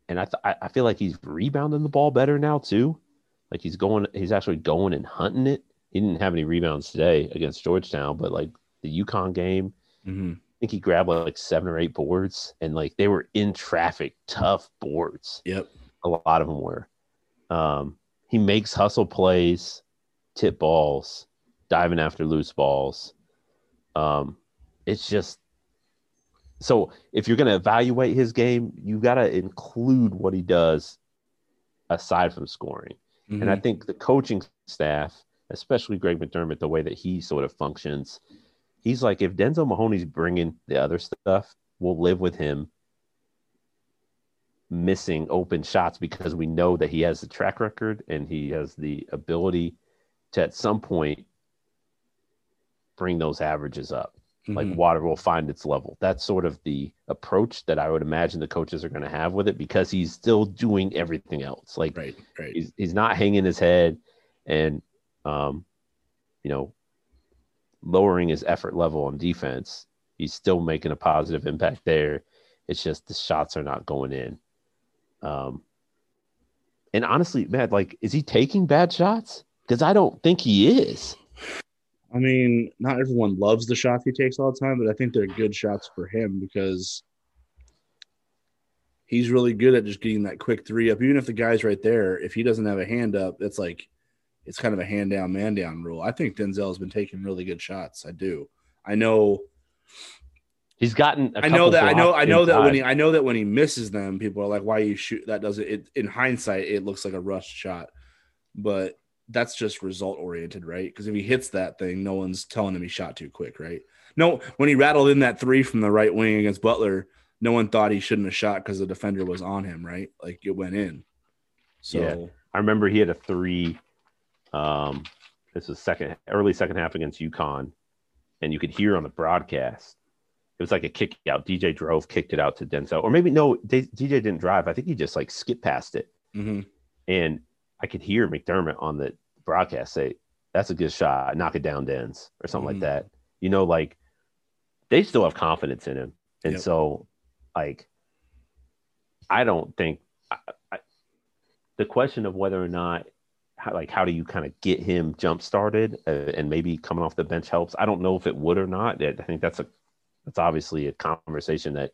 and I th- I feel like he's rebounding the ball better now too. Like he's going, he's actually going and hunting it. He didn't have any rebounds today against Georgetown, but like the UConn game, mm-hmm. I think he grabbed like seven or eight boards, and like they were in traffic, tough boards. Yep, a lot of them were. Um, he makes hustle plays, tip balls, diving after loose balls. Um, it's just so if you're going to evaluate his game, you got to include what he does aside from scoring. Mm-hmm. And I mm-hmm. think the coaching staff, especially Greg McDermott, the way that he sort of functions, he's like, if Denzel Mahoney's bringing the other stuff, we'll live with him missing open shots because we know that he has the track record and he has the ability to at some point bring those averages up. Mm-hmm. Like water will find its level. That's sort of the approach that I would imagine the coaches are going to have with it because he's still doing everything else. Like right, right. He's, he's not hanging his head and, um, you know, lowering his effort level on defense. He's still making a positive impact there. It's just the shots are not going in. Um, and honestly, man, like, is he taking bad shots? Because I don't think he is. I mean, not everyone loves the shots he takes all the time, but I think they're good shots for him because he's really good at just getting that quick three up. Even if the guy's right there, if he doesn't have a hand up, it's like it's kind of a hand down, man down rule. I think Denzel has been taking really good shots. I do. I know He's gotten. I know that. I know. I know that when he. I know that when he misses them, people are like, "Why you shoot that?" Doesn't it? In hindsight, it looks like a rushed shot, but that's just result oriented, right? Because if he hits that thing, no one's telling him he shot too quick, right? No, when he rattled in that three from the right wing against Butler, no one thought he shouldn't have shot because the defender was on him, right? Like it went in. So yeah. I remember he had a three. Um, this was second, early second half against UConn, and you could hear on the broadcast it was like a kick out. DJ drove, kicked it out to Denzel, or maybe no, DJ didn't drive. I think he just like skipped past it. Mm-hmm. And I could hear McDermott on the broadcast say, "That's a good shot. Knock it down, Dens," or something mm-hmm. like that. You know, like they still have confidence in him, and yep. so like I don't think I, I, the question of whether or not how, like how do you kind of get him jump started uh, and maybe coming off the bench helps. I don't know if it would or not. I think that's a that's obviously a conversation that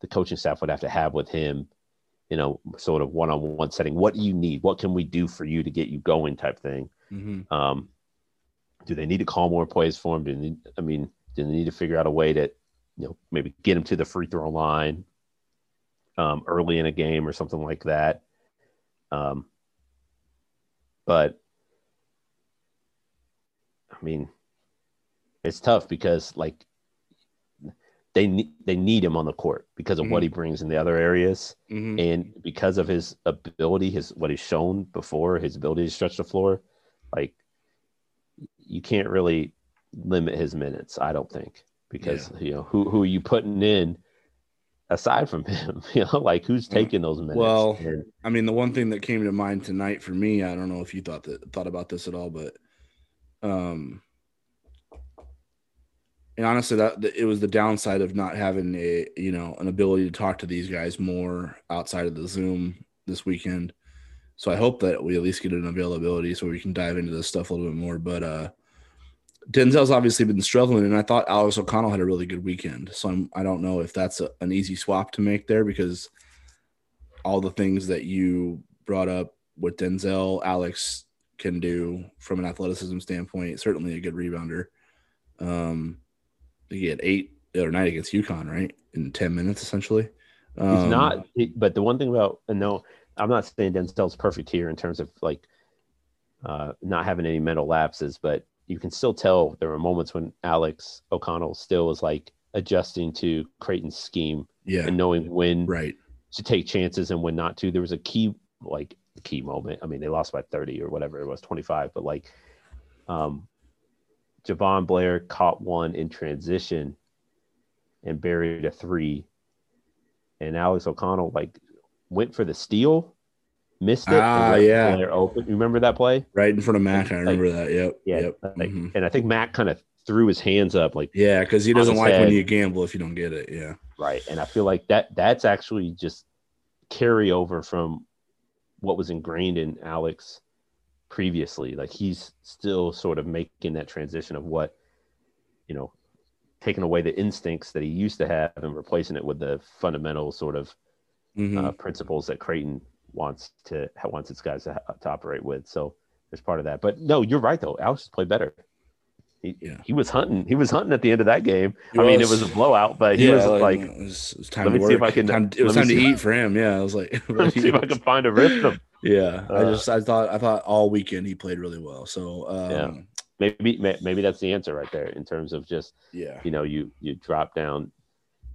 the coaching staff would have to have with him, you know, sort of one on one setting. What do you need? What can we do for you to get you going? Type thing. Mm-hmm. Um, do they need to call more plays for him? Do they, I mean, do they need to figure out a way to, you know, maybe get him to the free throw line um, early in a game or something like that? Um, but I mean, it's tough because like they need they need him on the court because of mm-hmm. what he brings in the other areas mm-hmm. and because of his ability his what he's shown before his ability to stretch the floor like you can't really limit his minutes i don't think because yeah. you know who who are you putting in aside from him you know like who's taking those minutes well and, i mean the one thing that came to mind tonight for me i don't know if you thought that thought about this at all but um and honestly that it was the downside of not having a you know an ability to talk to these guys more outside of the zoom this weekend. So i hope that we at least get an availability so we can dive into this stuff a little bit more. But uh denzel's obviously been struggling and i thought alex o'connell had a really good weekend. So I'm, i don't know if that's a, an easy swap to make there because all the things that you brought up with denzel alex can do from an athleticism standpoint certainly a good rebounder. Um he had eight other night against UConn, right? In 10 minutes, essentially. Um, He's not, but the one thing about, and no, I'm not saying Denzel's perfect here in terms of like uh, not having any mental lapses, but you can still tell there were moments when Alex O'Connell still was like adjusting to Creighton's scheme Yeah. and knowing when Right. to take chances and when not to. There was a key like key moment. I mean, they lost by 30 or whatever it was, 25, but like um Jahvon Blair caught one in transition and buried a three. And Alex O'Connell like went for the steal, missed it. Ah, yeah. Blair open. You remember that play? Right in front of Mac. I Like- remember that. Yep. Yeah. Yep. like- Mhm. And I think Matt kind of threw his hands up like Yeah, because he doesn't like when you gamble if you don't get it. Yeah. Right. And I feel like that that's actually just carryover from what was ingrained in Alex previously. Like he's still sort of making that transition of what, you know, taking away the instincts that he used to have and replacing it with the fundamental sort of Mhm. uh, principles that Creighton wants to wants its guys to, to operate with. So there's part of that. But no, you're right though. Alex played better. He, Yeah. he was hunting. He was hunting at the end of that game. I mean, it was. was a blowout, but he was like, it was, it was time let to me see if. I can- Time- it was time to eat for him. Yeah, I was like, let's see if I can find a rhythm. Yeah. I Uh, just I thought I thought all weekend he played really well. So um, Yeah. Maybe maybe that's the answer right there in terms of just yeah. you know you you drop down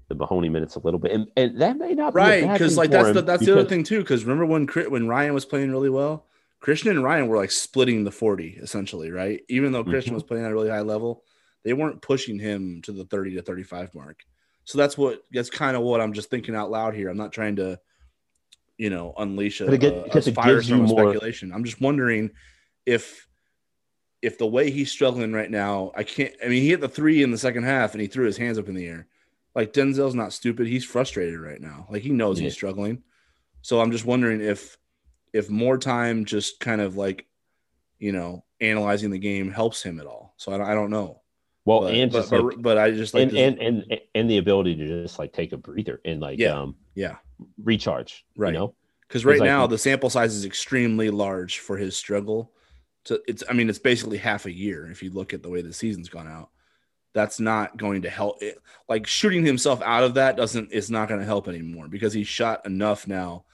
the Mahoney minutes a little bit, and, and that may not be right because like that's the that's the other thing too because remember when when ryan was playing really well christian and ryan were like splitting the 40 essentially right even though christian Mhm. was playing at a really high level they weren't pushing him to the 30 to 35 mark so that's what that's kind of what i'm just thinking out loud here i'm not trying to you know unleash a, again, a- a it gives you firestorm of speculation i'm just wondering if if the way he's struggling right now i can't i mean he hit the three in the second half and he threw his hands up in the air like Denzel's not stupid. He's frustrated right now. Like he knows Yeah. he's struggling. So I'm just wondering if if more time just kind of like you know analyzing the game helps him at all. So I don't, I don't know. Well, but, and but, just but, like, but I just like and, this- and and and the ability to just like take a breather and like Yeah. um yeah recharge, Right. You know, because right It's like- now the sample size is extremely large for his struggle. So it's I mean it's basically half a year if you look at the way the season's gone out. That's not going to help. It, like shooting himself out of that doesn't is not going to help anymore because he's shot enough now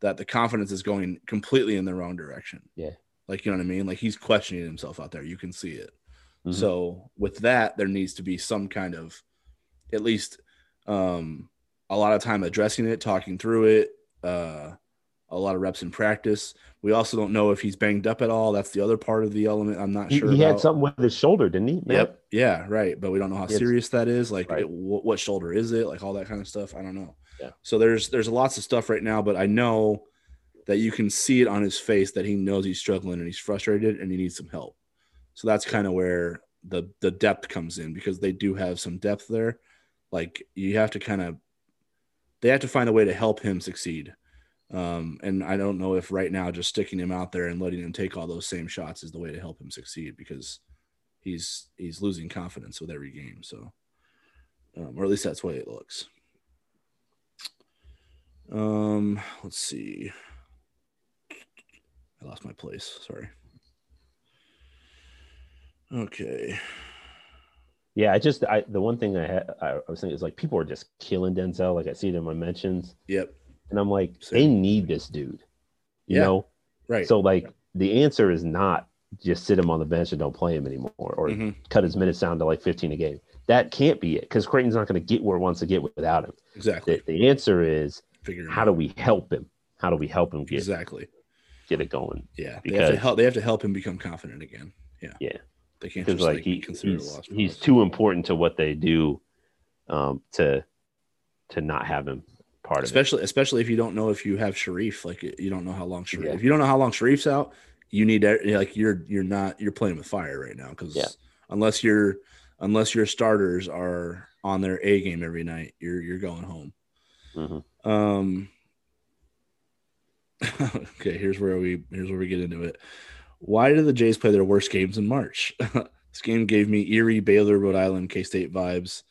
that the confidence is going completely in the wrong direction. Yeah. Like you know what I mean? Like he's questioning himself out there. You can see it. Mhm. So with that, there needs to be some kind of, at least, um, a lot of time addressing it, talking through it, uh, a lot of reps in practice. We also don't know if he's banged up at all. That's the other part of the element. I'm not he, sure. he had something with his shoulder, didn't he? Matt? Yep. Yeah. Right. But we don't know how serious that is. Like, Right. it- what, what shoulder is it? Like all that kind of stuff. I don't know. Yeah. So there's there's lots of stuff right now, but I know that you can see it on his face that he knows he's struggling and he's frustrated and he needs some help. So that's kind of where the the depth comes in because they do have some depth there. Like you have to kind of they have to find a way to help him succeed. Um, and I don't know if right now just sticking him out there and letting him take all those same shots is the way to help him succeed because he's he's losing confidence with every game. So, um, or at least that's the way it looks. Um, let's see. I lost my place. Sorry. Okay. Yeah, I just I the one thing I had I, I was thinking is like people are just killing Denzel. Like I see it in my mentions, Yep. and I'm like, Same. they need this dude. You Yeah. know, Right. so like the answer is not just sit him on the bench and don't play him anymore, or Mhm. cut his minutes down to like 15 a game. That can't be it because Creighton's not going to get where it wants to get without him. exactly. The, the answer is Figure how do we help him? How do we help him get exactly? get it going? Yeah. They have to Because- help. They have to help him become confident again. Yeah. Yeah. They can't just like like, he, a he's lost he's too important to what they do, um, to to not have him part of it. especially especially if you don't know if you have Shereef. Like you don't know how long Shereef. Yeah. If you don't know how long Shereef's out, you need to- like you're you're not you're playing with fire right now because Yeah. unless you're unless your starters are on their A game every night, you're you're going home. Mhm. Um. okay, here's where we here's where we get into it. Why did the Jays play their worst games in March? this game gave me eerie, Baylor, Rhode Island, K State vibes.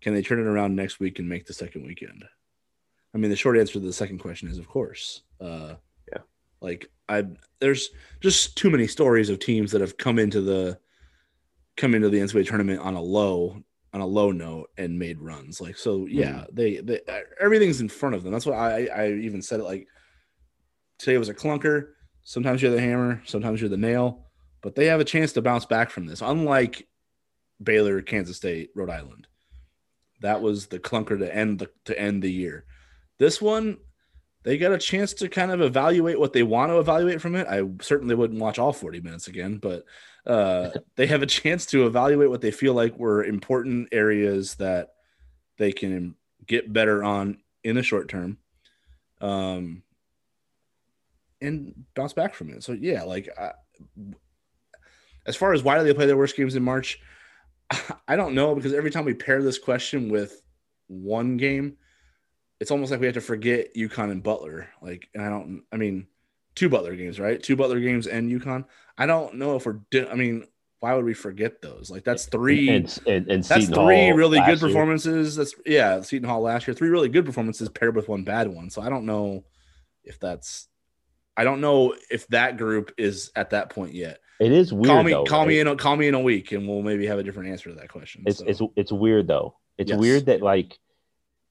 Can they turn it around next week and make the second weekend? I mean, the short answer to the second question is, of course. Uh, Yeah. Like I, there's just too many stories of teams that have come into the come into the NCAA tournament on a low on a low note and made runs. Like so, yeah, they, they everything's in front of them. That's what I I even said it like today was a clunker. Sometimes you're the hammer, sometimes you're the nail, but they have a chance to bounce back from this. Unlike Baylor, Kansas State, Rhode Island, that was the clunker to end the to end the year. This one, they got a chance to kind of evaluate what they want to evaluate from it. I certainly wouldn't watch all 40 minutes again, but uh, they have a chance to evaluate what they feel like were important areas that they can get better on in the short term. Um, and bounce back from it. So yeah, like I, as far as why do they play their worst games in March, I don't know because every time we pair this question with one game, it's almost like we have to forget UConn and Butler. Like, and I don't. I mean, two Butler games, right? Two Butler games and UConn. I don't know if we're. I mean, why would we forget those? Like that's three. And, and, and that's Seton three Hall really good year. performances. That's yeah, Seton Hall last year. Three really good performances paired with one bad one. So I don't know if that's. I don't know if that group is at that point yet. It is weird. call me, though, call right? me in, a, call me in a week, and we'll maybe have a different answer to that question. It's So, it's it's weird though. It's Yes. weird that like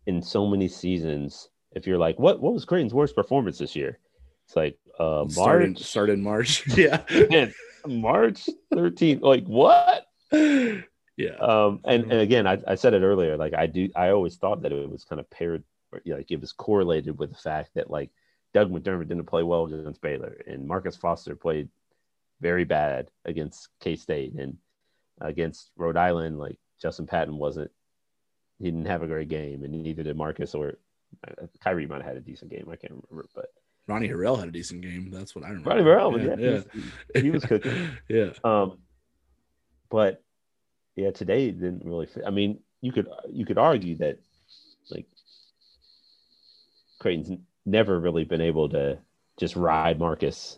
in so many seasons, if you're like, what what was Creighton's worst performance this year? It's like uh started March started in March. yeah, March 13th. Like what? yeah, Um and, and again, I, I said it earlier, like I do I always thought that it was kind of paired or, you know, like it was correlated with the fact that like Doug McDermott didn't play well against Baylor and Marcus Foster played very bad against K State and against Rhode Island, like Justin Patton wasn't he didn't have a great game and neither did Marcus or uh, Khyri might have had a decent game. I can't remember, but Ronnie Harrell had a decent game. That's what I remember. Ronnie Burrell, yeah, yeah, He, was, he was cooking. yeah. Um, but yeah, today didn't really fit. I mean, you could you could argue that like Creighton's never really been able to just ride Marcus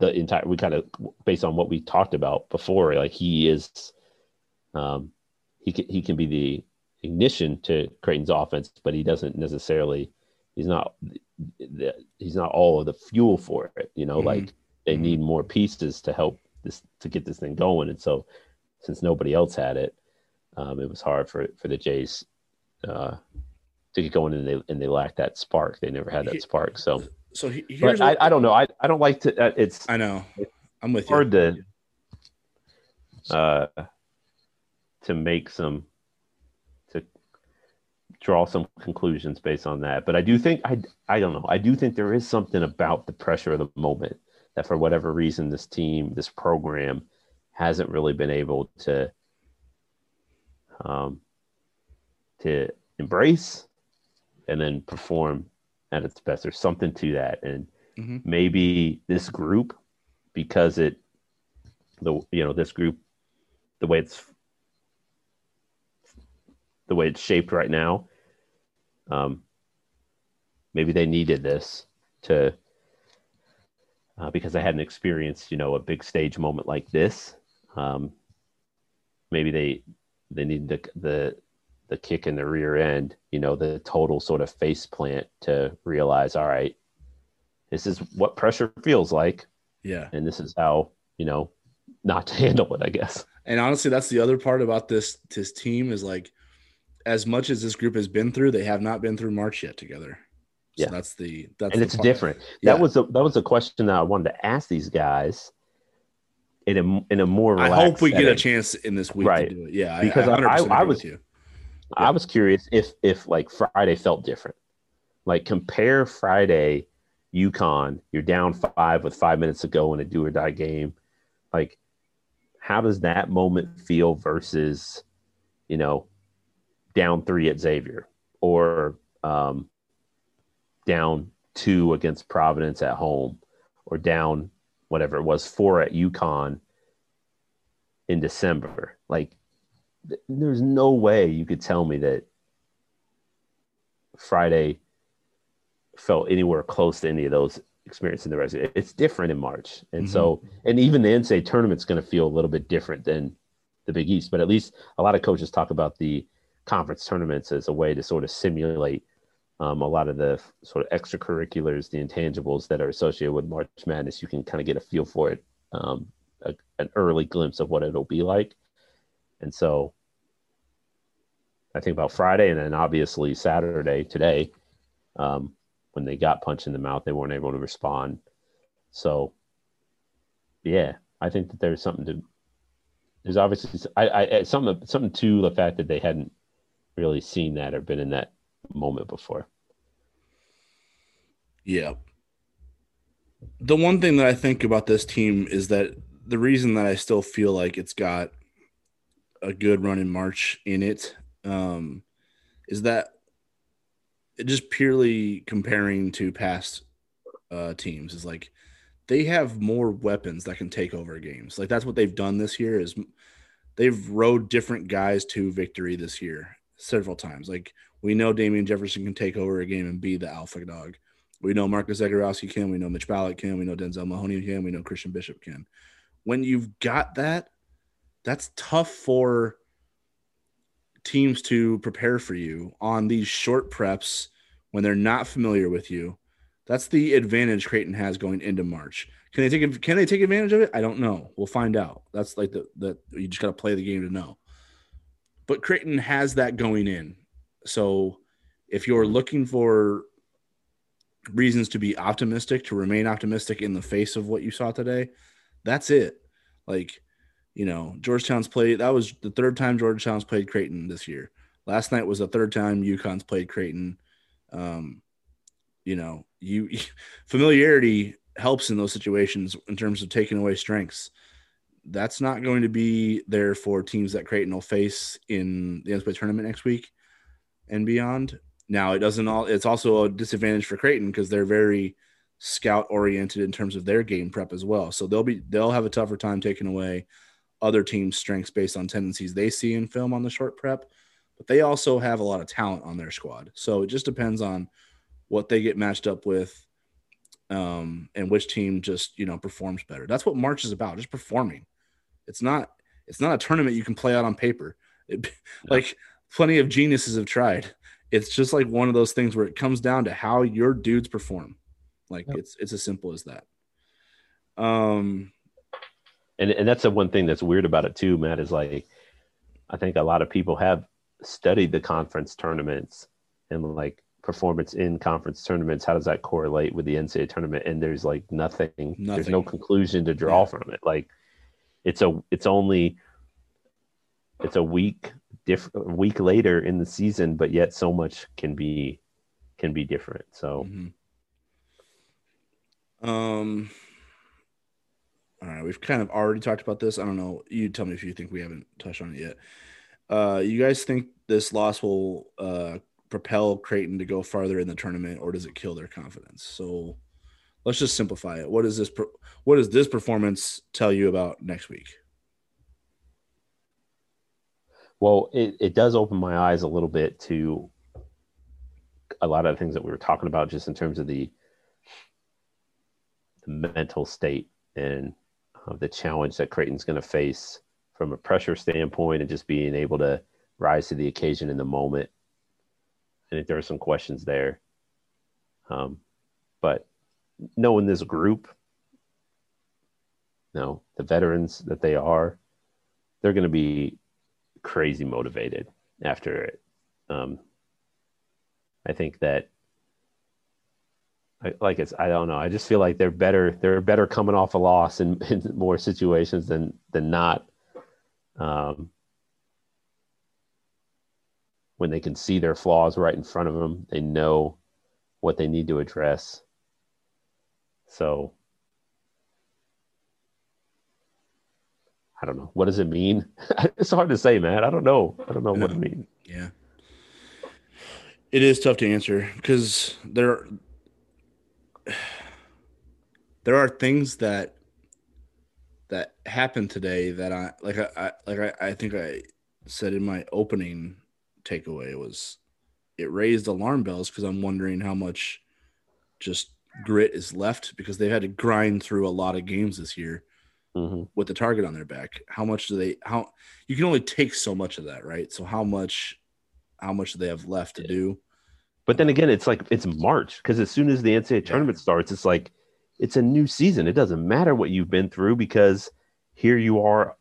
the entire. We kind of based on what we talked about before. Like he is, um, he can he can be the ignition to Creighton's offense, but he doesn't necessarily. He's not. the- He's not all of the fuel for it. You know, Mhm. like they Mhm. need more pieces to help this to get this thing going. And so, since nobody else had it, um, it was hard for for the Jays uh, to get going, and they and they lacked that spark. They never had that spark. So, So he- here's but I, I don't know. I, I don't like to. Uh, it's I know. I'm with you. hard to uh, to make some to draw some conclusions based on that. But I do think I I don't know. I do think there is something about the pressure of the moment that for whatever reason this team, this program hasn't really been able to um to embrace and then perform at its best. There's something to that. And Mhm. maybe this group, because it the you know, this group the way it's the way it's shaped right now, um, maybe they needed this to uh, because they hadn't experienced, you know, a big stage moment like this. Um, maybe they they needed the, the the kick in the rear end, you know, the total sort of face plant to realize, all right, this is what pressure feels like, Yeah. and this is how you know not to handle it, I guess. And honestly, that's the other part about this this team is like, as much as this group has been through, they have not been through March yet together. So Yeah. that's the that's and the it's part. different. Yeah. That was a that was a question that I wanted to ask these guys in a in a more. I hope we get a chance in this week Right. to do it. Yeah, Because I- I, 100% I- I was- you. I was curious if if like Friday felt different. Like compare Friday, UConn, you're down five with five minutes to go in a do or die game. Like, how does that moment feel versus, you know, down three at Xavier or um, down two against Providence at home or down whatever it was four at UConn in December? Like, there's no way you could tell me that Friday felt anywhere close to any of those experiences in the rest. It's different in March, and so and even the NCAA tournament's going to feel a little bit different than the Big East. But at least a lot of coaches talk about the conference tournaments as a way to sort of simulate um, a lot of the sort of extracurriculars, the intangibles that are associated with March Madness. You can kind of get a feel for it, um, a, an early glimpse of what it'll be like. And so I think about Friday and then obviously Saturday today, um, when they got punched in the mouth, they weren't able to respond. So, yeah, I think that there's something to. There's obviously I, I something something to the fact that they hadn't really seen that or been in that moment before. Yeah. The one thing that I think about this team is that the reason that I still feel like it's got a good run in March in it um, is that just purely comparing to past uh, teams is like they have more weapons that can take over games. Like that's what they've done this year is they've rode different guys to victory this year several times. Like we know Damien Jefferson can take over a game and be the alpha dog. We know Marcus Zegarowski can. We know Mitch Ballock can. We know Denzel Mahoney can. We know Christian Bishop can. When you've got that, that's tough for teams to prepare for you on these short preps when they're not familiar with you. That's the advantage Creighton has going into March. Can they take can they take advantage of it? I don't know. We'll find out. That's like the that you just got to play the game to know. But Creighton has that going in. So if you're looking for reasons to be optimistic, to remain optimistic in the face of what you saw today, that's it. Like you know, Georgetown's played. That was the third time Georgetown's played Creighton this year. Last night was the third time UConn's played Creighton. Um, you know, you familiarity helps in those situations in terms of taking away strengths. That's not going to be there for teams that Creighton will face in the NCAA tournament next week and beyond. Now, it doesn't all. It's also a disadvantage for Creighton because they're very scout oriented in terms of their game prep as well. So they'll be they'll have a tougher time taking away other teams' strengths based on tendencies they see in film on the short prep, but they also have a lot of talent on their squad. So it just depends on what they get matched up with um, and which team just you know performs better. That's what March is about, just performing. It's not it's not a tournament you can play out on paper. It, like plenty of geniuses have tried. It's just like one of those things where it comes down to how your dudes perform. Like it's it's as simple as that. Um, and and that's the one thing that's weird about it too, Matt. Is like, I think a lot of people have studied the conference tournaments and like performance in conference tournaments. How does that correlate with the NCAA tournament? And there's like nothing. nothing. There's no conclusion to draw yeah. from it. Like, it's a it's only it's a week different week later in the season, but yet so much can be can be different. So. Mm-hmm. Um all right, we've kind of already talked about this. I don't know. You tell me if you think we haven't touched on it yet. Uh, you guys think this loss will uh, propel Creighton to go farther in the tournament, or does it kill their confidence? So let's just simplify it. What does this what does this performance tell you about next week? Well, it, it does open my eyes a little bit to a lot of the things that we were talking about, just in terms of the, the mental state and of the challenge that Creighton's going to face from a pressure standpoint and just being able to rise to the occasion in the moment. I think there are some questions there. Um, but knowing this group, you know, the veterans that they are, they're going to be crazy motivated after it. Um, I think that like it's I don't know. I just feel like they're better. They're better coming off a loss in, in more situations than than not. Um, when they can see their flaws right in front of them, they know what they need to address. So I don't know. What does it mean? it's hard to say, man. I don't know. I don't know what it means. Yeah. It is tough to answer because there there are things that that happened today that I like I, I like I, I think I said in my opening takeaway was it raised alarm bells because I'm wondering how much just grit is left because they've had to grind through a lot of games this year mm-hmm. with the target on their back. How much do they how you can only take so much of that, right? So how much how much do they have left to do? But then again, it's like it's March because as soon as the NCAA tournament starts, it's like it's a new season. It doesn't matter what you've been through because here you are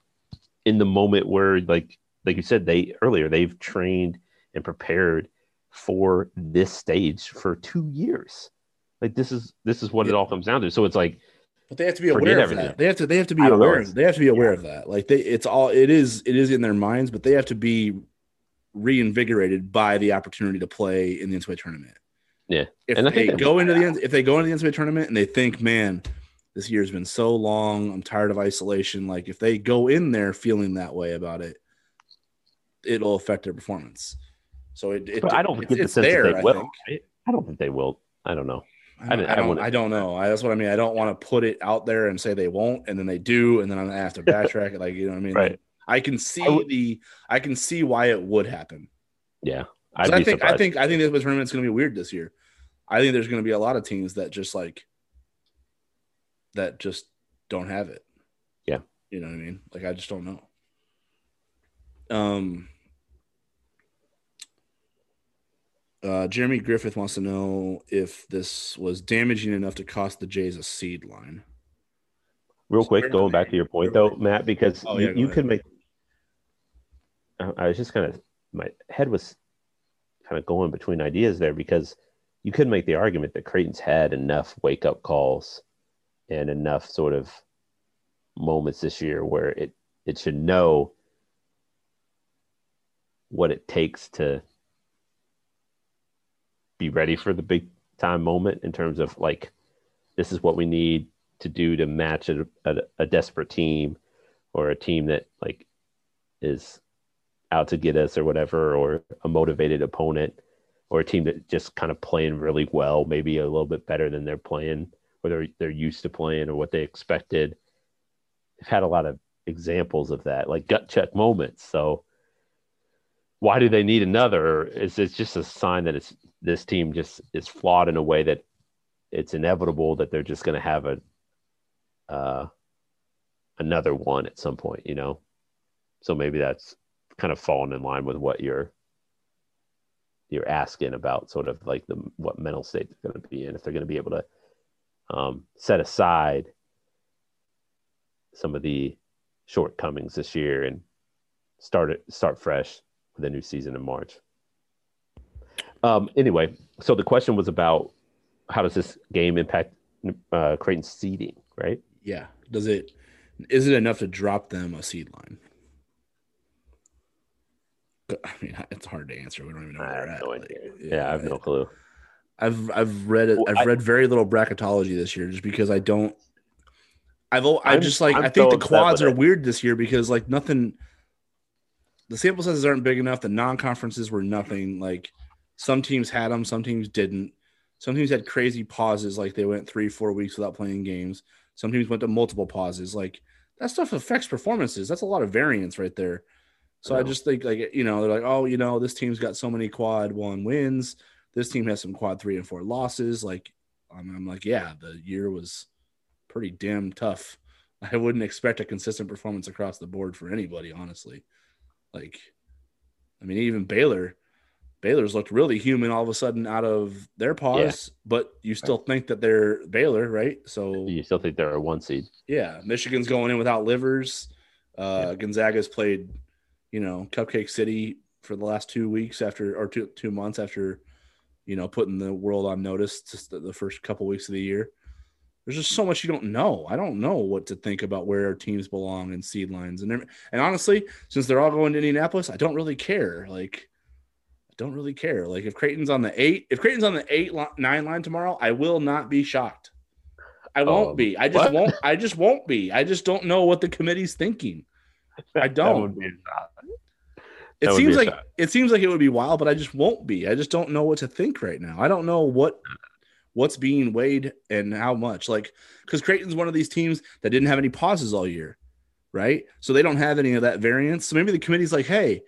in the moment where, like, like you said, they earlier they've trained and prepared for this stage for two years. Like this is this is what yeah. it all comes down to. So it's like But they have to be aware of everything. that. They have to. They have to be don't know. aware. They have to be aware of that. Like they, it's all. It is. It is in their minds, but they have to be reinvigorated by the opportunity to play in the NCAA tournament. Yeah. If And they go into the if they go into the NCAA tournament and they think, man, this year's been so long. I'm tired of isolation. Like if they go in there feeling that way about it, it'll affect their performance. So it. it I don't it's, get the sense there. that they I will. think. I don't think they will. I don't know. I don't, I- I, don't, I don't know. I, that's what I mean. I don't want to put it out there and say they won't, and then they do, and then I'm gonna have to backtrack it. Like you know what I mean? Right. I can see I the, I can see why it would happen. Yeah, I think, surprised. I think, I think this tournament's gonna be weird this year. I think there's gonna be a lot of teams that just like that just don't have it. Yeah. You know what I mean? Like I just don't know. Um. Uh, Jeremy Griffith wants to know if this was damaging enough to cost the Jays a seed line. Real quick, going back to your point though, Matt, because Oh, you, yeah, you could make. I was just kind of my head was kind of going between ideas there because you could make the argument that Creighton's had enough wake up calls and enough sort of moments this year where it it should know what it takes to be ready for the big time moment in terms of like this is what we need to do to match a, a, a desperate team or a team that like is out to get us or whatever or a motivated opponent or a team that just kind of playing really well maybe a little bit better than they're playing or they're, they're used to playing or what they expected. They've had a lot of examples of that like gut check moments. So why do they need another? Is it just a sign that it's this team just is flawed in a way that it's inevitable that they're just going to have a uh, another one at some point, you know. So maybe that's kind of falling in line with what you're you're asking about, sort of like the what mental state they're going to be in, if they're going to be able to um, set aside some of the shortcomings this year and start it start fresh with a new season in March. Um, anyway, so the question was about how does this game impact uh, Creighton's seeding, right? Yeah. Does it? Is it enough to drop them a seed line? I mean, it's hard to answer. We don't even know where I they're have at. no Like, idea. Yeah, I have no clue. I've I've read it. Well, I've I- read very little bracketology this year, just because I don't. I've al- I I'm- just like I'm i think so the quads are it. weird this year because like nothing. The sample sizes aren't big enough. The non-conferences were nothing. Like some teams had them, some teams didn't. Some teams had crazy pauses, like they went three, four weeks without playing games. Some teams went to multiple pauses. Like that stuff affects performances. That's a lot of variance right there. So I I just think like you know they're like oh you know this team's got so many quad one wins. This team has some quad three and four losses. Like I'm, I'm like yeah the year was pretty damn tough. I wouldn't expect a consistent performance across the board for anybody honestly. Like I mean even Baylor. Baylor's looked really human all of a sudden out of their pause, but you still think that they're Baylor, right? So You still think they're a one seed? yeah, Michigan's going in without livers. Uh, Gonzaga's played, you know, Cupcake City for the last two weeks after, or two two months after, you know, putting the world on notice just the, the first couple weeks of the year. There's just so much you don't know. I don't know what to think about where our teams belong in seed lines, and and honestly, since they're all going to Indianapolis, I don't really care. Like, I don't really care. Like, if Creighton's on the eight, if Creighton's on the eight nine line tomorrow, I will not be shocked. I won't Um, be. I just what? won't. I just won't be. I just don't know what the committee's thinking. I don't. would be a. It would seems a like shock. it seems like it would be wild, but I just won't be. I just don't know what to think right now. I don't know what what's being weighed and how much. Like because Creighton's one of these teams that didn't have any pauses all year, right? So they don't have any of that variance. So maybe the committee's like, hey,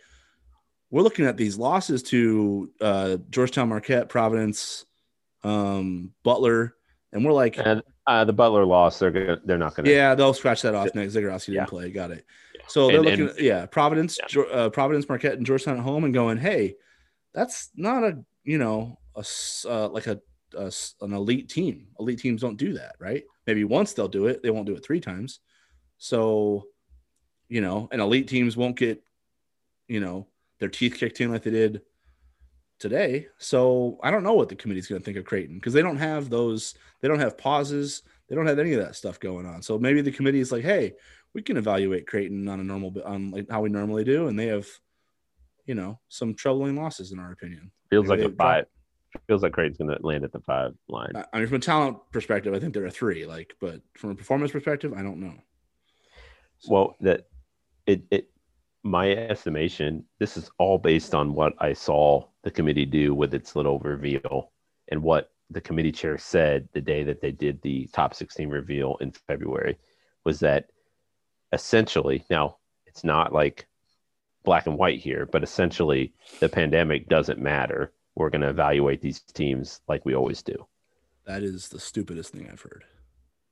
we're looking at these losses to uh, Georgetown, Marquette, Providence, um, Butler, and we're like, And uh, the Butler loss, they're gonna, they're not gonna. yeah, they'll scratch that off next. Zegarowski didn't Yeah. play. Got it. So they're And- looking and- at yeah, Providence, Yeah. Uh, Providence, Marquette, and Georgetown at home, and going, hey, that's not a you know a uh, like a an elite team. Elite teams don't do that, right? Maybe once they'll do it, they won't do it three times. So, you know, and elite teams won't get you know their teeth kicked in like they did today. So I don't know what the committee's going to think of Creighton because they don't have those. They don't have pauses. They don't have any of that stuff going on. So maybe the committee is like, hey, we can evaluate Creighton on a normal on like how we normally do, and they have, you know, some troubling losses in our opinion. Feels Maybe like a five. Feels like Creighton's going to land at the five line. I I mean, from a talent perspective, I think they're a three. Like, but from a performance perspective, I don't know. Well, that it it my estimation. This is all based on what I saw the committee do with its little reveal and what the committee chair said the day that they did the top 16 reveal in February was that essentially now it's not like black and white here, but essentially the pandemic doesn't matter. We're going to evaluate these teams like we always do. That is the stupidest thing I've heard.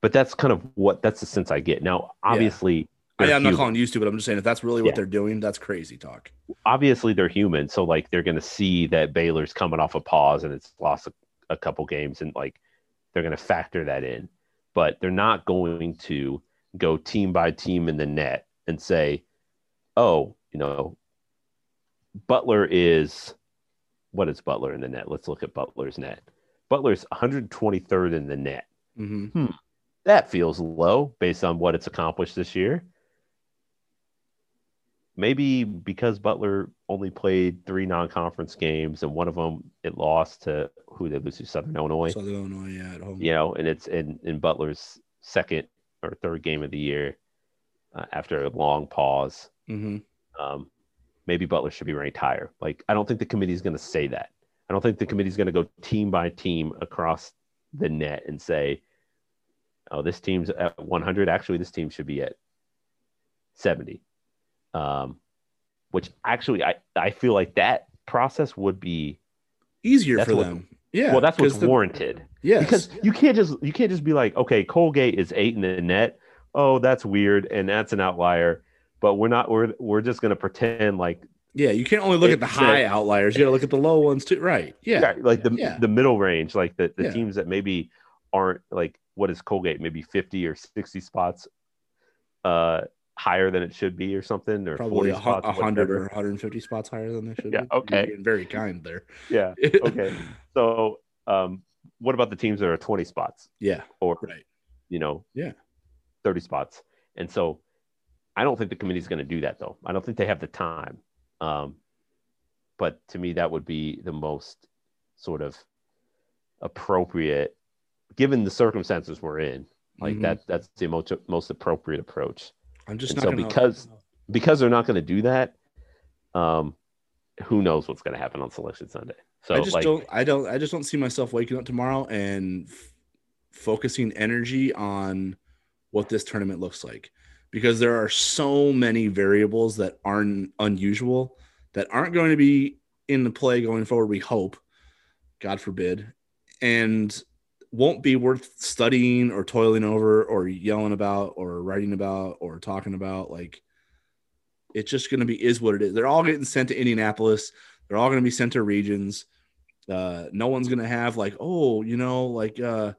But that's kind of what that's the sense I get. Now, obviously, I, i'm not calling used to, but I'm just saying if that's really what Yeah. they're doing, that's crazy talk. obviously they're human, so like they're going to see that Baylor's coming off a pause and it's lost a, a couple games, and like they're going to factor that in. But they're not going to go team by team in the net and say, "Oh, you know, Butler is what is Butler in the net? Let's look at Butler's net. Butler's 123rd in the net. Mm-hmm. That feels low based on what it's accomplished this year. Maybe because Butler only played three non-conference games and one of them it lost to who they lose to Southern Illinois. Southern Illinois, yeah, at home. you know, and it's in in Butler's second or third game of the year uh, after a long pause. Mm-hmm. Um, maybe Butler should be ranked higher. Like I don't think the committee is going to say that. I don't think the committee is going to go team by team across the net and say, "Oh, this team's at 100. Actually, this team should be at 70." Um, which actually, I I feel like that process would be Easier for them. Yeah. well. That's what's the- warranted. Yes. because you can't just you can't just be like, okay, Colgate is eight in the net. Oh, that's weird, and that's an outlier. But we're not. We're we're just gonna pretend like yeah, you can't only look at the high that- outliers. You got to look at the low ones too. Right. Yeah. yeah, like the Yeah. the middle range, like the the Yeah. teams that maybe aren't like what is Colgate, maybe fifty or sixty spots, uh, higher than it should be or something, or Probably forty a, spots, hundred whatever. or 150 spots higher than they should Yeah, be. okay. Very kind there. yeah. Okay. So, um, what about the teams that are twenty spots yeah. or Right. you know, Yeah. 30 spots. And so I don't think the committee's going to do that though. I don't think they have the time. Um, but to me, that would be the most sort of appropriate, given the circumstances we're in. Like Mhm. that, that's the most, most appropriate approach. I'm just And not so because- Because they're not going to do that. Um, who knows what's going to happen on Selection Sunday? So I just like, don't. I don't. I just don't see myself waking up tomorrow and f- focusing energy on what this tournament looks like, because there are so many variables that aren't unusual that aren't going to be in the play going forward. We hope, God forbid, and won't be worth studying or toiling over or yelling about or writing about or talking about. Like, it's just going to be is what it is. They're all getting sent to Indianapolis. They're all going to be sent to regions. Uh, no one's going to have like, oh, you know, like uh,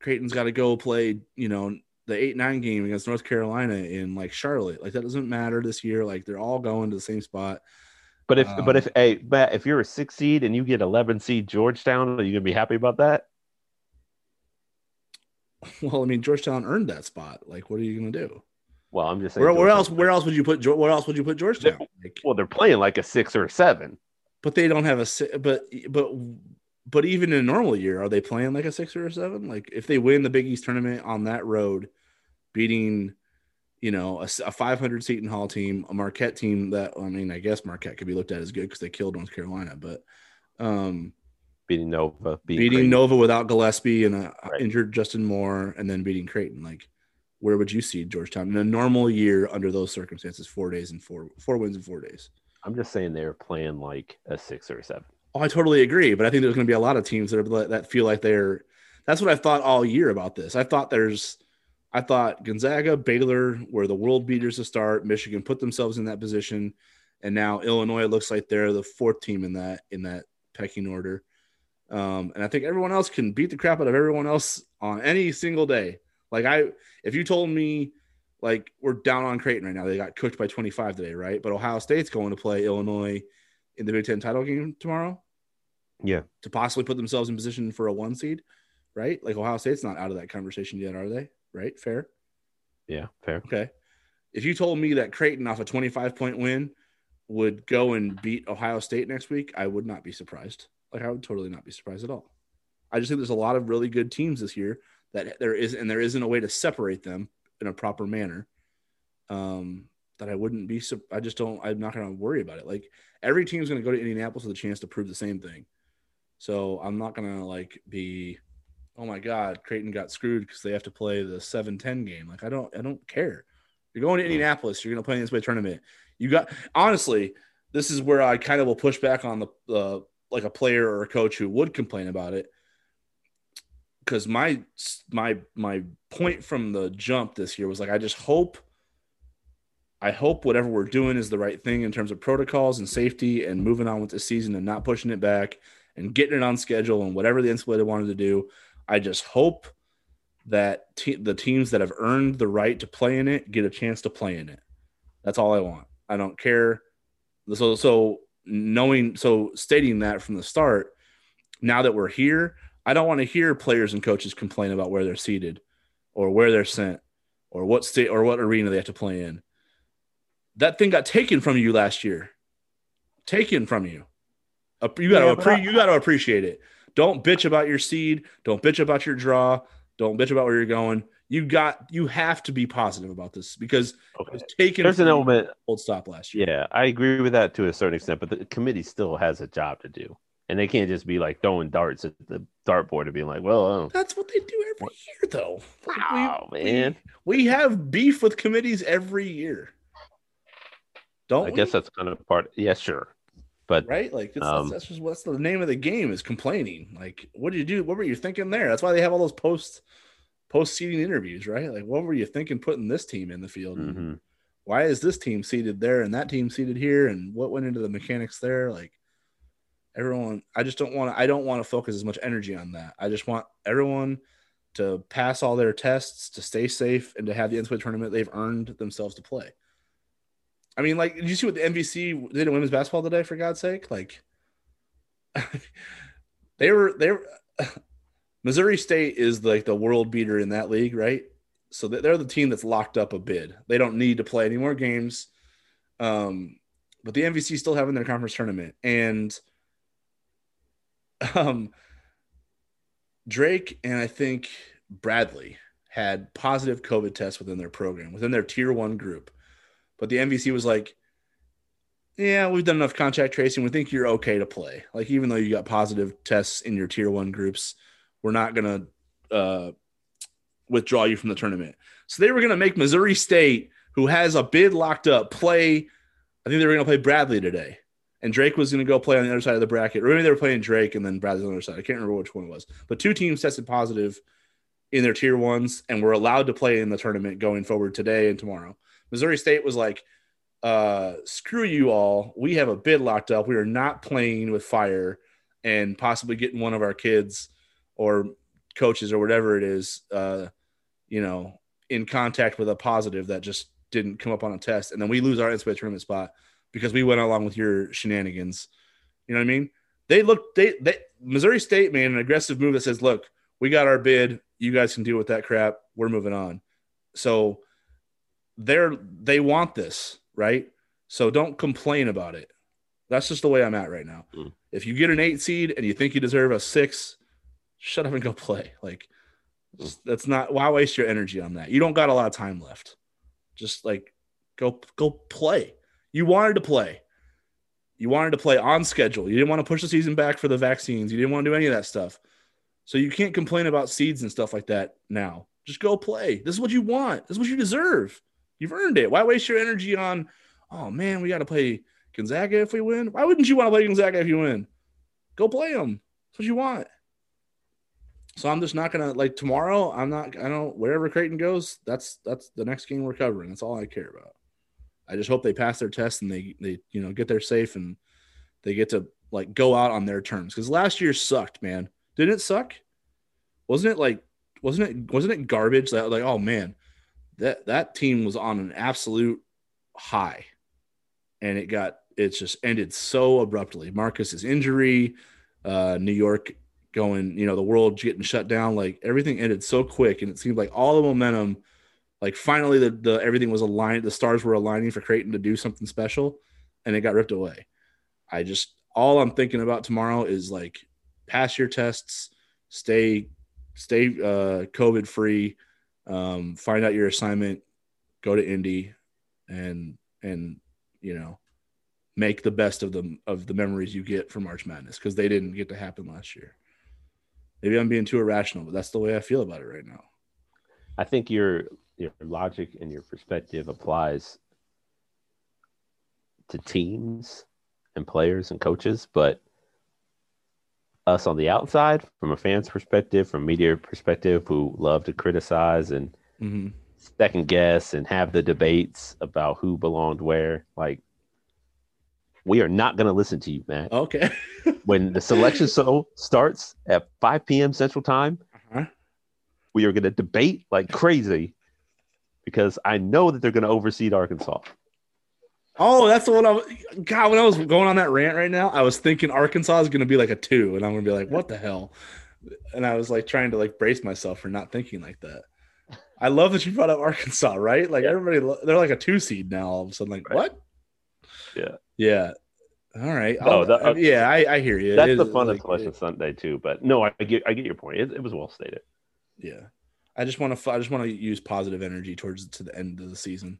Creighton's got to go play, you know, the eight nine game against North Carolina in like Charlotte. Like that doesn't matter this year. Like they're all going to the same spot. but if, but um, if, hey, Matt, if you're a six seed and you get 11 seed Georgetown, are you going to be happy about that? Well, I mean, Georgetown earned that spot. Like, what are you going to do? Well, I'm just saying. Where, where else? Where else would you put? Where else would you put Georgetown? Like, Well, they're playing like a six or a seven. but they don't have a but but but even in a normal year, are they playing like a six or a seven? Like if they win the Big East tournament on that road, beating you know a 500 Seton Hall team, a Marquette team that I mean I guess Marquette could be looked at as good because they killed North Carolina, but um beating Nova, beating, beating Nova without Gillespie and a Right. injured Justin Moore, and then beating Creighton. Like, where would you see Georgetown in a normal year under those circumstances? Four days and four four wins in four days. I'm just saying they're playing like a six or a seven. Oh, I totally agree, but I think there's going to be a lot of teams that are that feel like they're. That's what I thought all year about this. I thought there's, I thought Gonzaga, Baylor were the world beaters to start. Michigan put themselves in that position, and now Illinois looks like they're the fourth team in that in that pecking order. Um, and I think everyone else can beat the crap out of everyone else on any single day. Like I, if you told me, like we're down on Creighton right now, they got cooked by 25 today, right? But Ohio State's going to play Illinois in the Big Ten title game tomorrow Yeah. to possibly put themselves in position for a one seed, right? Like Ohio State's not out of that conversation yet, are they? Right? Fair. Yeah, fair. Okay. If you told me that Creighton off a 25 point win would go and beat Ohio State next week, I would not be surprised. Like I would totally not be surprised at all. I just think there's a lot of really good teams this year that there is, and there isn't a way to separate them in a proper manner. Um, that I wouldn't be. I just don't. I'm not going to worry about it. Like every team's going to go to Indianapolis with a chance to prove the same thing. So I'm not going to like be, oh my God, Creighton got screwed because they have to play the 7-10 game. Like I don't. I don't care. You're going to Indianapolis. You're going to play in this way tournament. You got honestly. This is where I kind of will push back on the uh, like a player or a coach who would complain about it because my my my point from the jump this year was like I just hope I hope whatever we're doing is the right thing in terms of protocols and safety and moving on with the season and not pushing it back and getting it on schedule and whatever the NCAA wanted to do. I just hope that the teams that have earned the right to play in it get a chance to play in it. That's all I want. I don't care. So so knowing so stating that from the start, now that we're here, I don't want to hear players and coaches complain about where they're seated or where they're sent or what state or what arena they have to play in. That thing got taken from you last year. Taken from you. You got to yeah, you got to appreciate it. Don't bitch about your seed. Don't bitch about your draw. Don't bitch about where you're going. You got you have to be positive about this because okay. taken. There's an element old stop last year. Yeah, I agree with that to a certain extent, but the committee still has a job to do and they can't just be like throwing darts at the dartboard and being like, "Well, that's what they do every year, though." Wow, we, man, we, we, have beef with committees every year. Don't I we? guess that's kind of part. Yeah, sure, but right, like um, that's, just what's the name of the game is complaining. Like, what did you do? What were you thinking there? That's why they have all those post post seating interviews, right? Like, what were you thinking putting this team in the field? Mm-hmm. Why is this team seated there and that team seated here? And what went into the mechanics there? Like everyone i just don't want to i don't want to focus as much energy on that i just want everyone to pass all their tests to stay safe and to have the ncaa tournament they've earned themselves to play i mean like did you see what the mvc did in women's basketball today for god's sake like they were they were missouri state is like the world beater in that league right so they're the team that's locked up a bid they don't need to play any more games um but the mvc still having their conference tournament and um, Drake and I think Bradley had positive COVID tests within their program, within their tier one group. But the MVC was like, yeah, we've done enough contact tracing. We think you're okay to play. Like, even though you got positive tests in your tier one groups, we're not going to uh, withdraw you from the tournament. So they were going to make Missouri State, who has a bid locked up, play. I think they were going to play Bradley today and Drake was going to go play on the other side of the bracket. Or maybe they were playing Drake and then Bradley's on the other side. I can't remember which one it was. But two teams tested positive in their tier ones and were allowed to play in the tournament going forward today and tomorrow. Missouri State was like, uh, screw you all. We have a bid locked up. We are not playing with fire and possibly getting one of our kids or coaches or whatever it is, uh, you know, in contact with a positive that just didn't come up on a test. And then we lose our NCAA tournament spot because we went along with your shenanigans. You know what I mean? They look they they Missouri State made an aggressive move that says, "Look, we got our bid. You guys can deal with that crap. We're moving on." So they're they want this, right? So don't complain about it. That's just the way I'm at right now. Mm. If you get an eight seed and you think you deserve a six, shut up and go play. Like that's not why waste your energy on that. You don't got a lot of time left. Just like go go play. You wanted to play. You wanted to play on schedule. You didn't want to push the season back for the vaccines. You didn't want to do any of that stuff. So you can't complain about seeds and stuff like that now. Just go play. This is what you want. This is what you deserve. You've earned it. Why waste your energy on, oh man, we got to play Gonzaga if we win? Why wouldn't you want to play Gonzaga if you win? Go play them. That's what you want. So I'm just not gonna like tomorrow. I'm not. I don't. Wherever Creighton goes, that's that's the next game we're covering. That's all I care about. I just hope they pass their test and they they you know get there safe and they get to like go out on their terms because last year sucked, man. Didn't it suck? Wasn't it like wasn't it wasn't it garbage? That like oh man, that that team was on an absolute high, and it got it just ended so abruptly. Marcus's injury, uh, New York going, you know, the world getting shut down. Like everything ended so quick, and it seemed like all the momentum, like finally the the everything was aligned, the stars were aligning for Creighton to do something special, and it got ripped away. I just all I'm thinking about tomorrow is like pass your tests, stay stay uh, COVID free, um, find out your assignment, go to Indy, and and you know make the best of them of the memories you get from March Madness because they didn't get to happen last year. Maybe I'm being too irrational, but that's the way I feel about it right now. I think your your logic and your perspective applies to teams and players and coaches, but us on the outside, from a fan's perspective, from media perspective, who love to criticize and mm-hmm. second guess and have the debates about who belonged where, like we are not going to listen to you, man. Okay. when the selection show starts at 5 p.m. Central Time, uh-huh. we are going to debate like crazy because I know that they're going to overseed Arkansas. Oh, that's the one I was. God, when I was going on that rant right now, I was thinking Arkansas is going to be like a two, and I'm going to be like, what the hell? And I was like trying to like brace myself for not thinking like that. I love that you brought up Arkansas, right? Like everybody, they're like a two seed now. All of a sudden, like right. what? Yeah, yeah. All right. Oh, that, yeah, I, I, hear you. That's the fun of Selection Sunday too. But no, I get I get your point. It, it was well stated. Yeah, I just want to I just want to use positive energy towards to the end of the season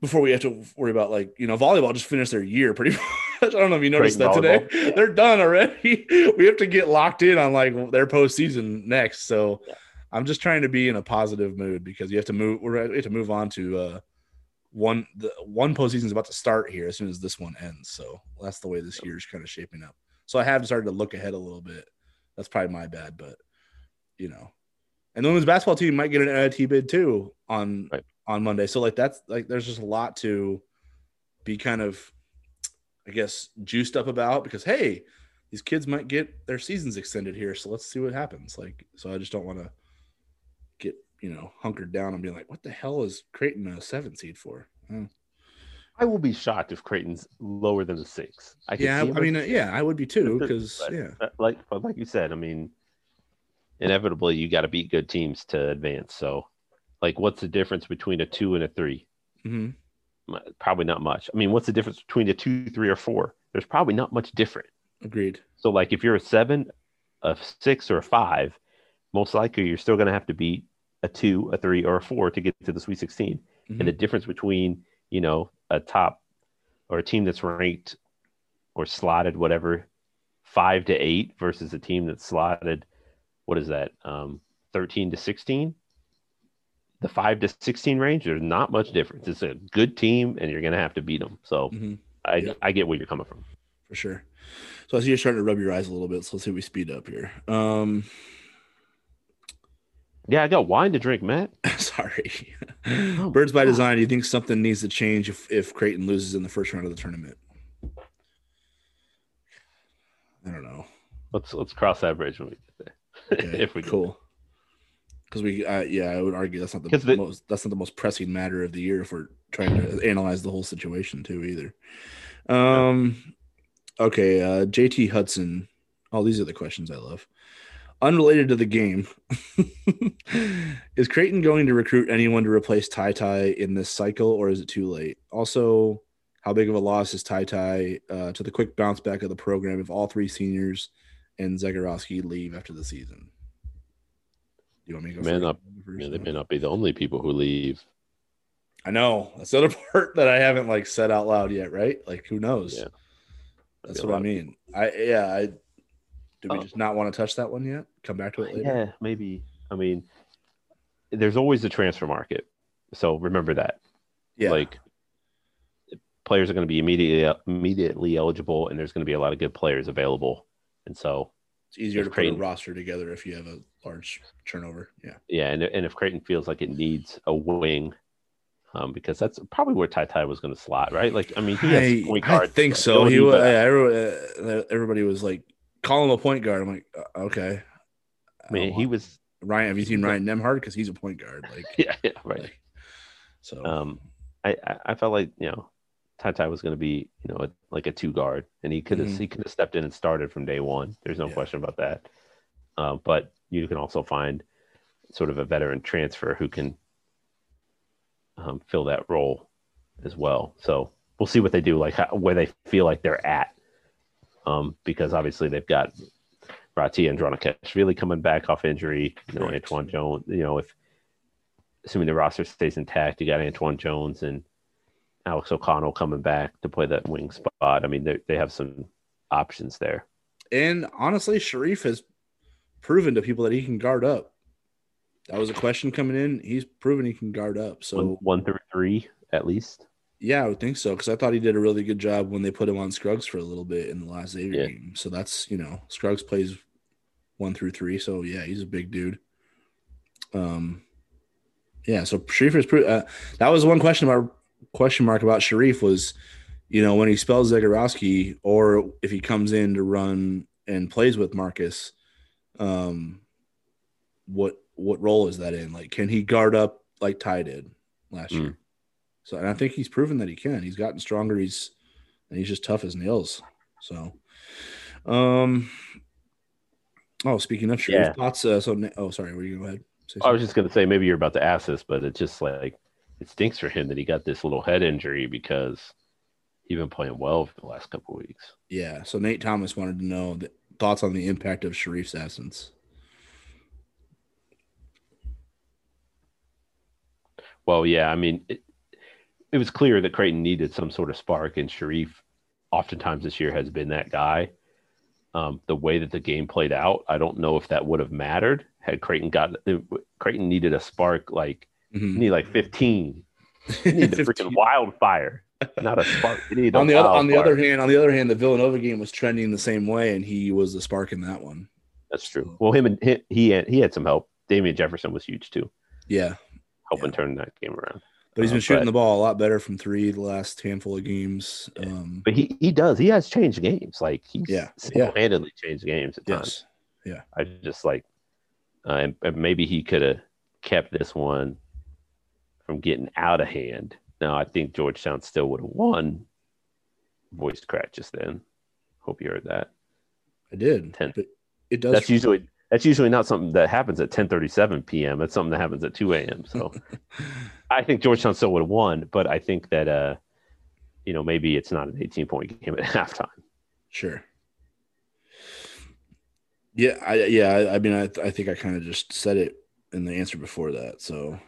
before we have to worry about like you know volleyball just finished their year pretty much. I don't know if you noticed that today. They're done already. we have to get locked in on like their postseason next. So yeah. I'm just trying to be in a positive mood because you have to move. We have to move on to uh, one. The one postseason is about to start here as soon as this one ends. So that's the way this year is kind of shaping up. So I have started to look ahead a little bit. That's probably my bad, but you know, and the women's basketball team might get an NIT bid too on right on Monday. So like that's like there's just a lot to be kind of I guess juiced up about because hey, these kids might get their seasons extended here, so let's see what happens. Like so I just don't want to you know, hunkered down and be like, what the hell is Creighton a seven seed for? Oh. I will be shocked if Creighton's lower than a six. I yeah, I mean, uh, yeah, I would be too because yeah, like like you said, I mean, inevitably you got to beat good teams to advance. So like what's the difference between a two and a 3 mm-hmm. Probably not much. I mean, what's the difference between a two, three, or four? There's probably not much different. Agreed. So, like, if you're a seven, a six, or a five, most likely you're still going to have to beat a two, a three, or a four to get to the Sweet 16. Mm-hmm. And the difference between, you know, a top or a team that's ranked or slotted, whatever, five to eight versus a team that's slotted, what is that, um, 13 to 16? the five to 16 range, there's not much difference. It's a good team, and you're going to have to beat them. So mm-hmm. I, yep. I get where you're coming from. For sure. So I see you're starting to rub your eyes a little bit. So let's see if we speed up here. Um, yeah, I got wine to drink, Matt. Sorry. Oh, Birds by design. Do you think something needs to change if, if Creighton loses in the first round of the tournament? I don't know. Let's let's cross that bridge when we get there. Okay, if we cool because we uh, yeah i would argue that's not the, the, most that's not the most pressing matter of the year if we're trying to analyze the whole situation too either um okay uh jt hudson all oh, these are the questions i love unrelated to the game is creighton going to recruit anyone to replace ty ty in this cycle or is it too late also how big of a loss is ty ty uh, to the quick bounce back of the program if all three seniors and Zegarowski leave after the season you want me to go? May not, they may not be the only people who leave. I know that's the other part that I haven't like said out loud yet, right? Like, who knows? Yeah, that's what I mean. I yeah, I do we oh. just not want to touch that one yet? Come back to it later. Yeah, maybe. I mean, there's always the transfer market, so remember that. Yeah, like players are going to be immediately immediately eligible, and there's going to be a lot of good players available, and so it's easier to Creighton, put a roster together if you have a large turnover. Yeah. Yeah, and and if Creighton feels like it needs a wing, um, because that's probably where Ty Ty was going to slot, right? Like, I mean, he has I, point guard. I think so. He was. Uh, everybody, was like, call him a point guard. I'm like, uh, okay. I mean, he was Ryan. Have you seen Ryan Nembhard? Because he's a point guard. Like, yeah, yeah, right. Like, so, um, I I felt like you know Ty Ty was going to be, you know, a, like a two guard, and he could have mm-hmm. he could have stepped in and started from day one. There's no yeah. question about that. uh, but you can also find sort of a veteran transfer who can um, fill that role as well. So we'll see what they do, like how, where they feel like they're at, um, because obviously they've got Rati and really coming back off injury. You know. Antoine Jones. You know, if assuming the roster stays intact, you got Antoine Jones and Alex O'Connell coming back to play that wing spot. I mean, they they have some options there. And honestly, Shereef has proven to people that he can guard up. That was a question coming in. He's proven he can guard up. So one, one through three at least. Yeah, I would think so because I thought he did a really good job when they put him on Scruggs for a little bit in the last Xavier yeah. game. So that's you know Scruggs plays one through three. So yeah, he's a big dude. Um, yeah. So Shereef is. Uh, that was one question about question mark about Shereef was, you know, when he spells Zegarowski or if he comes in to run and plays with Marcus, um, what what role is that in? Like, can he guard up like Ty did last mm. year? So, and I think he's proven that he can. He's gotten stronger. He's and he's just tough as nails. So, um, oh, speaking of Shereef yeah. thoughts. Uh, so, oh, sorry, were you go ahead? I was just gonna say maybe you're about to ask this, but it's just like it stinks for him that he got this little head injury because he's been playing well for the last couple weeks. Yeah. So Nate Thomas wanted to know the thoughts on the impact of Shereef's absence. Well, yeah, I mean, it, it was clear that Creighton needed some sort of spark, and Shereef, oftentimes this year, has been that guy. Um, the way that the game played out, I don't know if that would have mattered had Creighton got Creighton needed a spark like mm-hmm. need like fifteen. You need the freaking wildfire, not a spark. on the other on the other hand, on the other hand, the Villanova game was trending the same way, and he was the spark in that one. That's true. Well, him and he he had, he had some help. Damien Jefferson was huge too. Yeah, helping yeah. turn that game around. But he's been uh, shooting but, the ball a lot better from three the last handful of games. Um, but he he does. He has changed games. Like he's yeah, single handedly yeah. changed games at yes. times. Yeah. I just like, uh, and, and maybe he could have kept this one from getting out of hand. Now I think Georgetown still would have won. Voice crack just then. Hope you heard that. I did. 10. But it does. That's usually that's usually not something that happens at 10:37 p.m. It's something that happens at 2 a.m. So I think Georgetown still would have won, but I think that uh, you know, maybe it's not an 18 point game at halftime. Sure. Yeah, I yeah, I, I mean, I I think I kind of just said it in the answer before that. So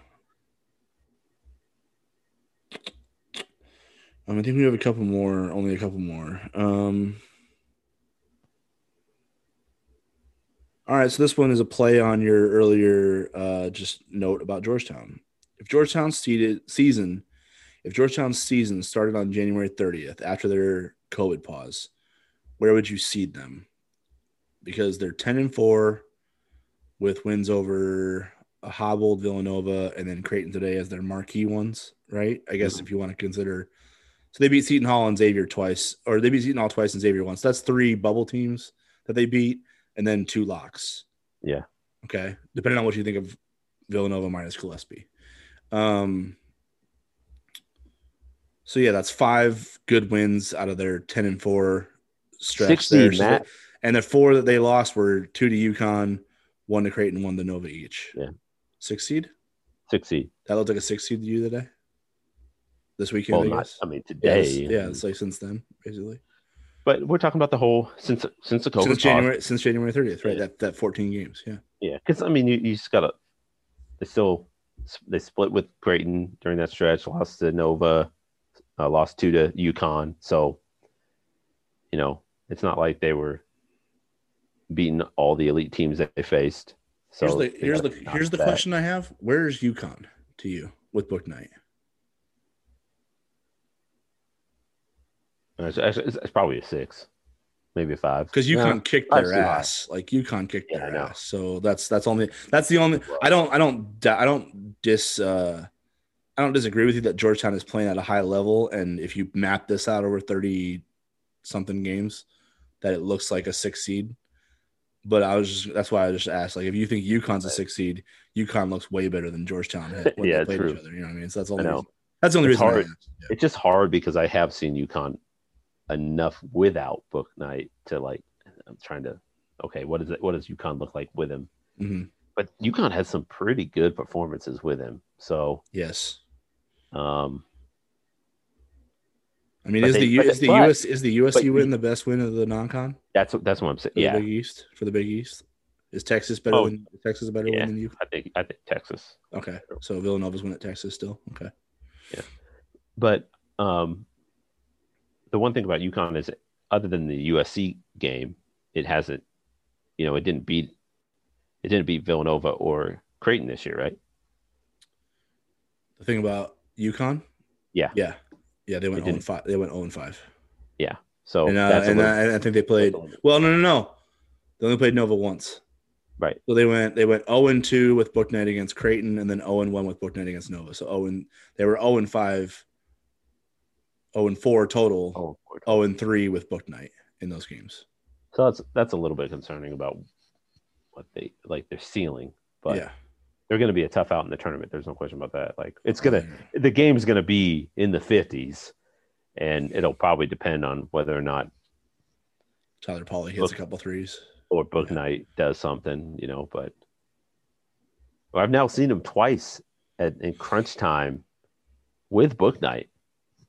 um, I think we have a couple more, only a couple more. Um, All right, so this one is a play on your earlier uh, just note about Georgetown. If Georgetown's season, if Georgetown's season started on January 30th after their COVID pause, where would you seed them? Because they're 10 and 4 with wins over a hobbled Villanova and then Creighton today as their marquee ones, right? I guess mm-hmm. if you want to consider. So they beat Seton Hall and Xavier twice, or they beat Seton Hall twice and Xavier once. That's three bubble teams that they beat and then two locks. Yeah. Okay. Depending on what you think of Villanova minus Gillespie. Um, so yeah, that's five good wins out of their ten and four stretch 16, there. So and the four that they lost were two to UConn, one to Creighton, one to Nova each. Yeah. Six seed? Six seed. That looked like a six seed to you today? This weekend, well, I, not, I mean today. Yeah, yeah, it's like since then, basically. But we're talking about the whole since since the COVID since January pause. since January 30th, right? Yeah. That that 14 games, yeah. Yeah, because I mean, you, you just gotta. They still they split with Creighton during that stretch, lost to Nova, uh, lost two to UConn. So, you know, it's not like they were beating all the elite teams that they faced. So here's the here's the, here's the question I have: Where's UConn to you with Bouknight? It's, it's, it's probably a six, maybe five. Because UConn no, kicked their ass. Like UConn kicked yeah, their ass. So that's that's only that's the only. I don't I don't I don't dis. uh I don't disagree with you that Georgetown is playing at a high level, and if you map this out over thirty something games, that it looks like a six seed. But I was just that's why I just asked. Like, if you think UConn's a six seed, UConn looks way better than Georgetown when yeah, they played true. each other. You know what I mean? So that's all. That's the only it's reason. Hard. Yeah. It's just hard because I have seen UConn enough without Bouknight to like I'm trying to okay, what is it? What does UConn look like with him? Mhm. But UConn has some pretty good performances with him. So, Yes. um, I mean, is they- the U but- is the US is the USC win the best win of the non-con that's what that's what I'm saying. for Yeah, the Big East for the Big East? Is Texas better Oh. than is Texas a better Yeah. win than you? I think I think Texas. Okay, so Villanova's win at Texas still. Okay, Yeah, But um, the one thing about UConn is, other than the USC game, it hasn't, you know, it didn't beat, it didn't beat Villanova or Creighton this year, right? the thing about UConn, Yeah. yeah, yeah, they went It zero five. They went zero and five, So and, uh, that's and little- I, I think they played. that's a little- Well, no, no, no, they only played Nova once. right. So they went they went 0 and 2 with Bouknight against Creighton and then 0 and 1 with Bouknight against Nova. So 0 and they were 0 and 5 0 and 4 total, Oh, Lord. 0 and 3 with Bouknight in those games. so that's that's a little bit concerning about what they like their ceiling, but yeah. they're going to be a tough out in the tournament. There's no question about that. Like it's gonna, mm-hmm. the game's going to be in the 50s, and it'll probably depend on whether or not Tyler Polley hits Look- a couple threes. or Book Yeah. Night does something, you know. But well, I've now seen him twice at in crunch time with Bouknight,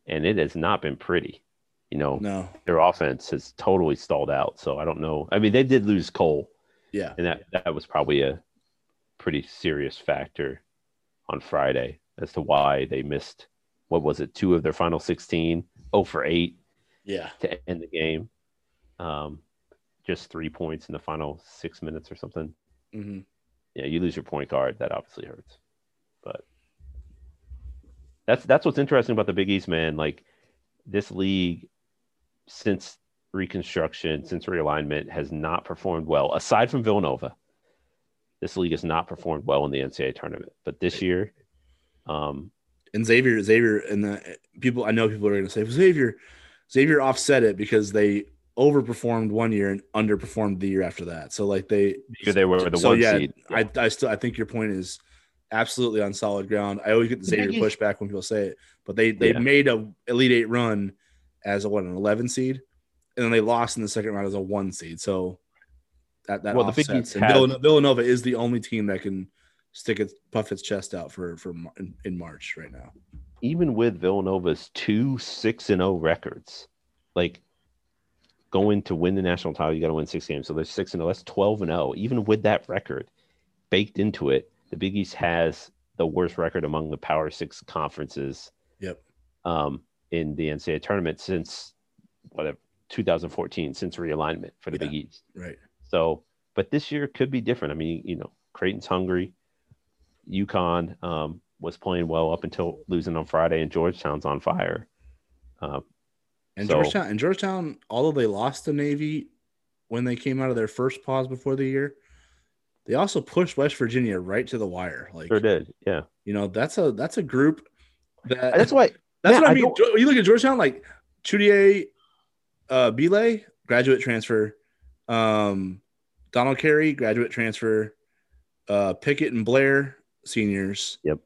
and it has not been pretty. You know, No. their offense has totally stalled out. So I don't know. I mean, they did lose Cole, Yeah. and that that was probably a pretty serious factor on Friday as to why they missed. What was it? Two of their final 16, 0 for 8 Yeah. to end the game. Um, just three points in the final six minutes or something. hmm Yeah, you lose your point guard, that obviously hurts. But that's that's what's interesting about the Big East, man. Like this league, since reconstruction, since realignment, has not performed well. Aside from Villanova, this league has not performed well in the NCAA tournament. But this year, um, And Xavier, Xavier, and the people I know people are going to say Xavier, Xavier offset it because they overperformed one year and underperformed the year after that. So like they, they were the so one yeah, seed. I, I still I think your point is absolutely on solid ground. I always get the The Xavier pushback when people say it, but they they Yeah. made a Elite Eight run as a what an eleven seed, and then they lost in the second round as a one seed. So that that Well, the Big offsets. East And has- Villanova, Villanova is the only team that can stick its puff its chest out for for in, in March right now. even with Villanova's two six and zero records, like going to win the national title, you got to win six games. So there's six and zero. That's twelve and zero. Even with that record baked into it, the Big East has the worst record among the Power Six conferences Yep. um, in the NCAA tournament since whatever 2014, since realignment for the Yeah. Big East. Right. So, but this year could be different. I mean, you know, Creighton's hungry. UConn um, was playing well up until losing on Friday, and Georgetown's on fire. Uh, And So- Georgetown and Georgetown, although they lost to Navy when they came out of their first pause before the year, they also pushed West Virginia right to the wire. Like sure did, yeah. you know, that's a that's a group that That's why. That's what I I mean. don't- You look at Georgetown, like Chudier, uh, Bile, graduate transfer. Um, Donald Carey, graduate transfer. Uh, Pickett and Blair, seniors. Yep.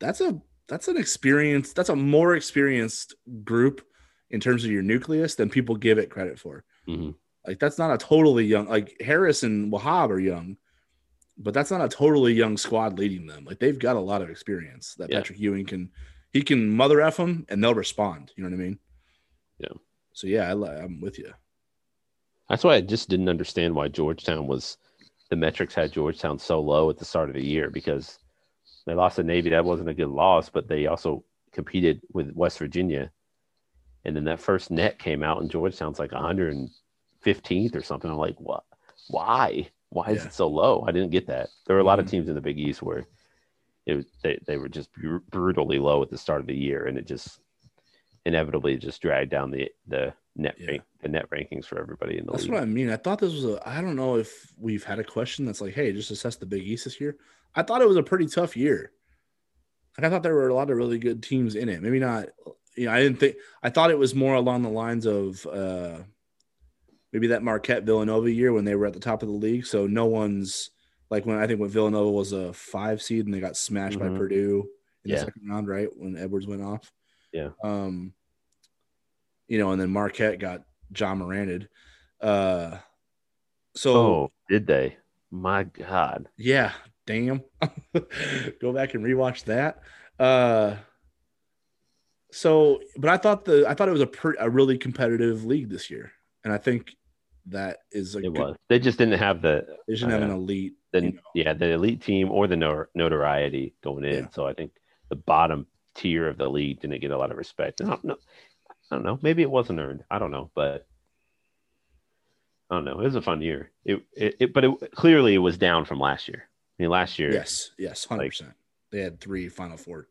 That's a that's an experience. That's a more experienced group in terms of your nucleus than people give it credit for. Mhm. Like that's not a totally young. Like Harris and Wahab are young, but that's not a totally young squad leading them. Like they've got a lot of experience that Yeah. Patrick Ewing can. He can mother f them and they'll respond. You know what I mean? Yeah. So yeah, I, I'm with you. That's why I just didn't understand why Georgetown was the metrics had Georgetown so low at the start of the year because they lost to Navy. That wasn't a good loss, but they also competed with West Virginia. And then that first net came out, and Georgetown's like 115th or something. I'm like, what? Why? Why is Yeah. it so low? I didn't get that. There were a lot of Mhm. teams in the Big East where it was, they, they were just br- brutally low at the start of the year, and it just inevitably just dragged down the the net Yeah. rank, the net rankings for everybody in the That's league. what I mean. I thought this was a. I don't know if we've had a question that's like, hey, just assess the Big East this year. I thought it was a pretty tough year. Like I thought there were a lot of really good teams in it. Maybe not. You know, I didn't think. I thought it was more along the lines of uh maybe that Marquette Villanova year when they were at the top of the league. So no one's like when I think when Villanova was a five seed and they got smashed by Mhm. Purdue in Yeah. the second round, right when Edwards went off. Yeah. Um. You know, and then Marquette got Ja Moranted. Uh, So Oh, did they? My God. yeah, damn. Go back and rewatch that. Uh so but I thought the I thought it was a per, a really competitive league this year. And I think that is a It good, was. They just didn't have the they should have an uh, elite. the you know. yeah the elite team or the no- notoriety going in. Yeah. So I think the bottom tier of the league didn't get a lot of respect. I don't know. I don't know. Maybe it wasn't earned. I don't know, but I don't know. It was a fun year. It, it, it but it clearly it was down from last year. I mean, last year. Yes, yes, hundred Like- percent. They had three Final Four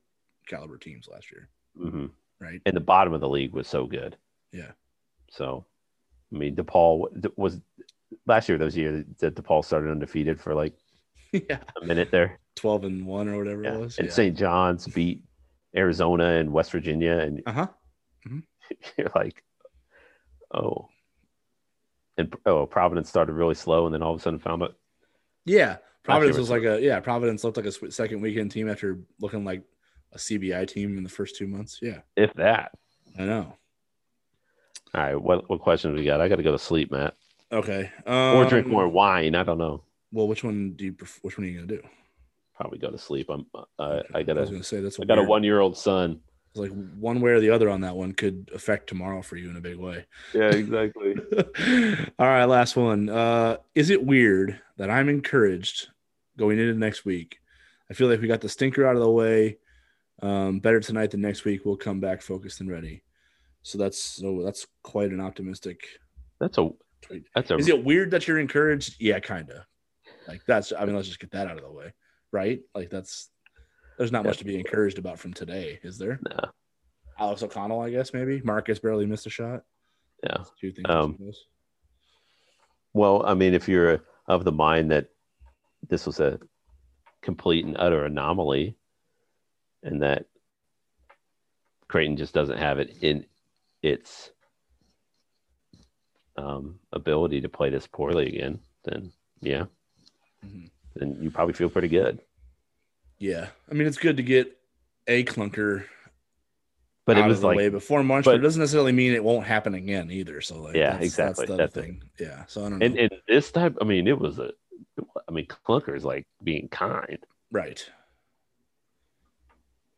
caliber teams last year, hmm right? And the bottom of the league was so good. Yeah. So, I mean, DePaul was last year. Those years that DePaul started undefeated for like yeah, a minute there. twelve and one or whatever Yeah. it was. And St. John's beat Arizona and West Virginia, and Uh huh. you're like, oh. And oh, Providence started really slow, and then all of a sudden found it. Yeah, Providence was like a yeah. Providence looked like a second weekend team after looking like a CBI team in the first two months. Yeah, If that. I know. All right, what what questions we got? I got to go to sleep, Matt, Okay, or drink um, more wine. I don't know. Well, which one do you? Pref- which one are you gonna do? Probably go to sleep. I'm. Uh, Okay, I got I was a. gonna say that's. I got a one year old son. It's like one way or the other on that one could affect tomorrow for you in a big way. Yeah, exactly. All right, last one. Uh, is it weird that I'm encouraged going into next week? I feel like we got the stinker out of the way. Um, better tonight than next week. We'll come back focused and ready. So that's so that's quite an optimistic That's a. tweet. That's a. Is it weird that you're encouraged? Yeah, kind of. Like that's. I mean, let's just get that out of the way, right? Like that's. There's not much to be encouraged about from today, is there? Nah. Alex O'Connell, I guess maybe. Marcus barely missed a shot. Yeah. Two things. Um, Well, I mean, if you're of the mind that this was a complete and utter anomaly, and that Creighton just doesn't have it in its um, ability to play this poorly again, then yeah, Mhm. then you probably feel pretty good. Yeah, I mean it's good to get a clunker But out it was of the like, way before March, but, but- it doesn't necessarily mean it won't happen again either. So like, Yeah, that's, exactly. That's the other That's it. thing. Yeah, so I don't know. and, and this type, I mean, it was a, I mean, Clunker is like being kind. right.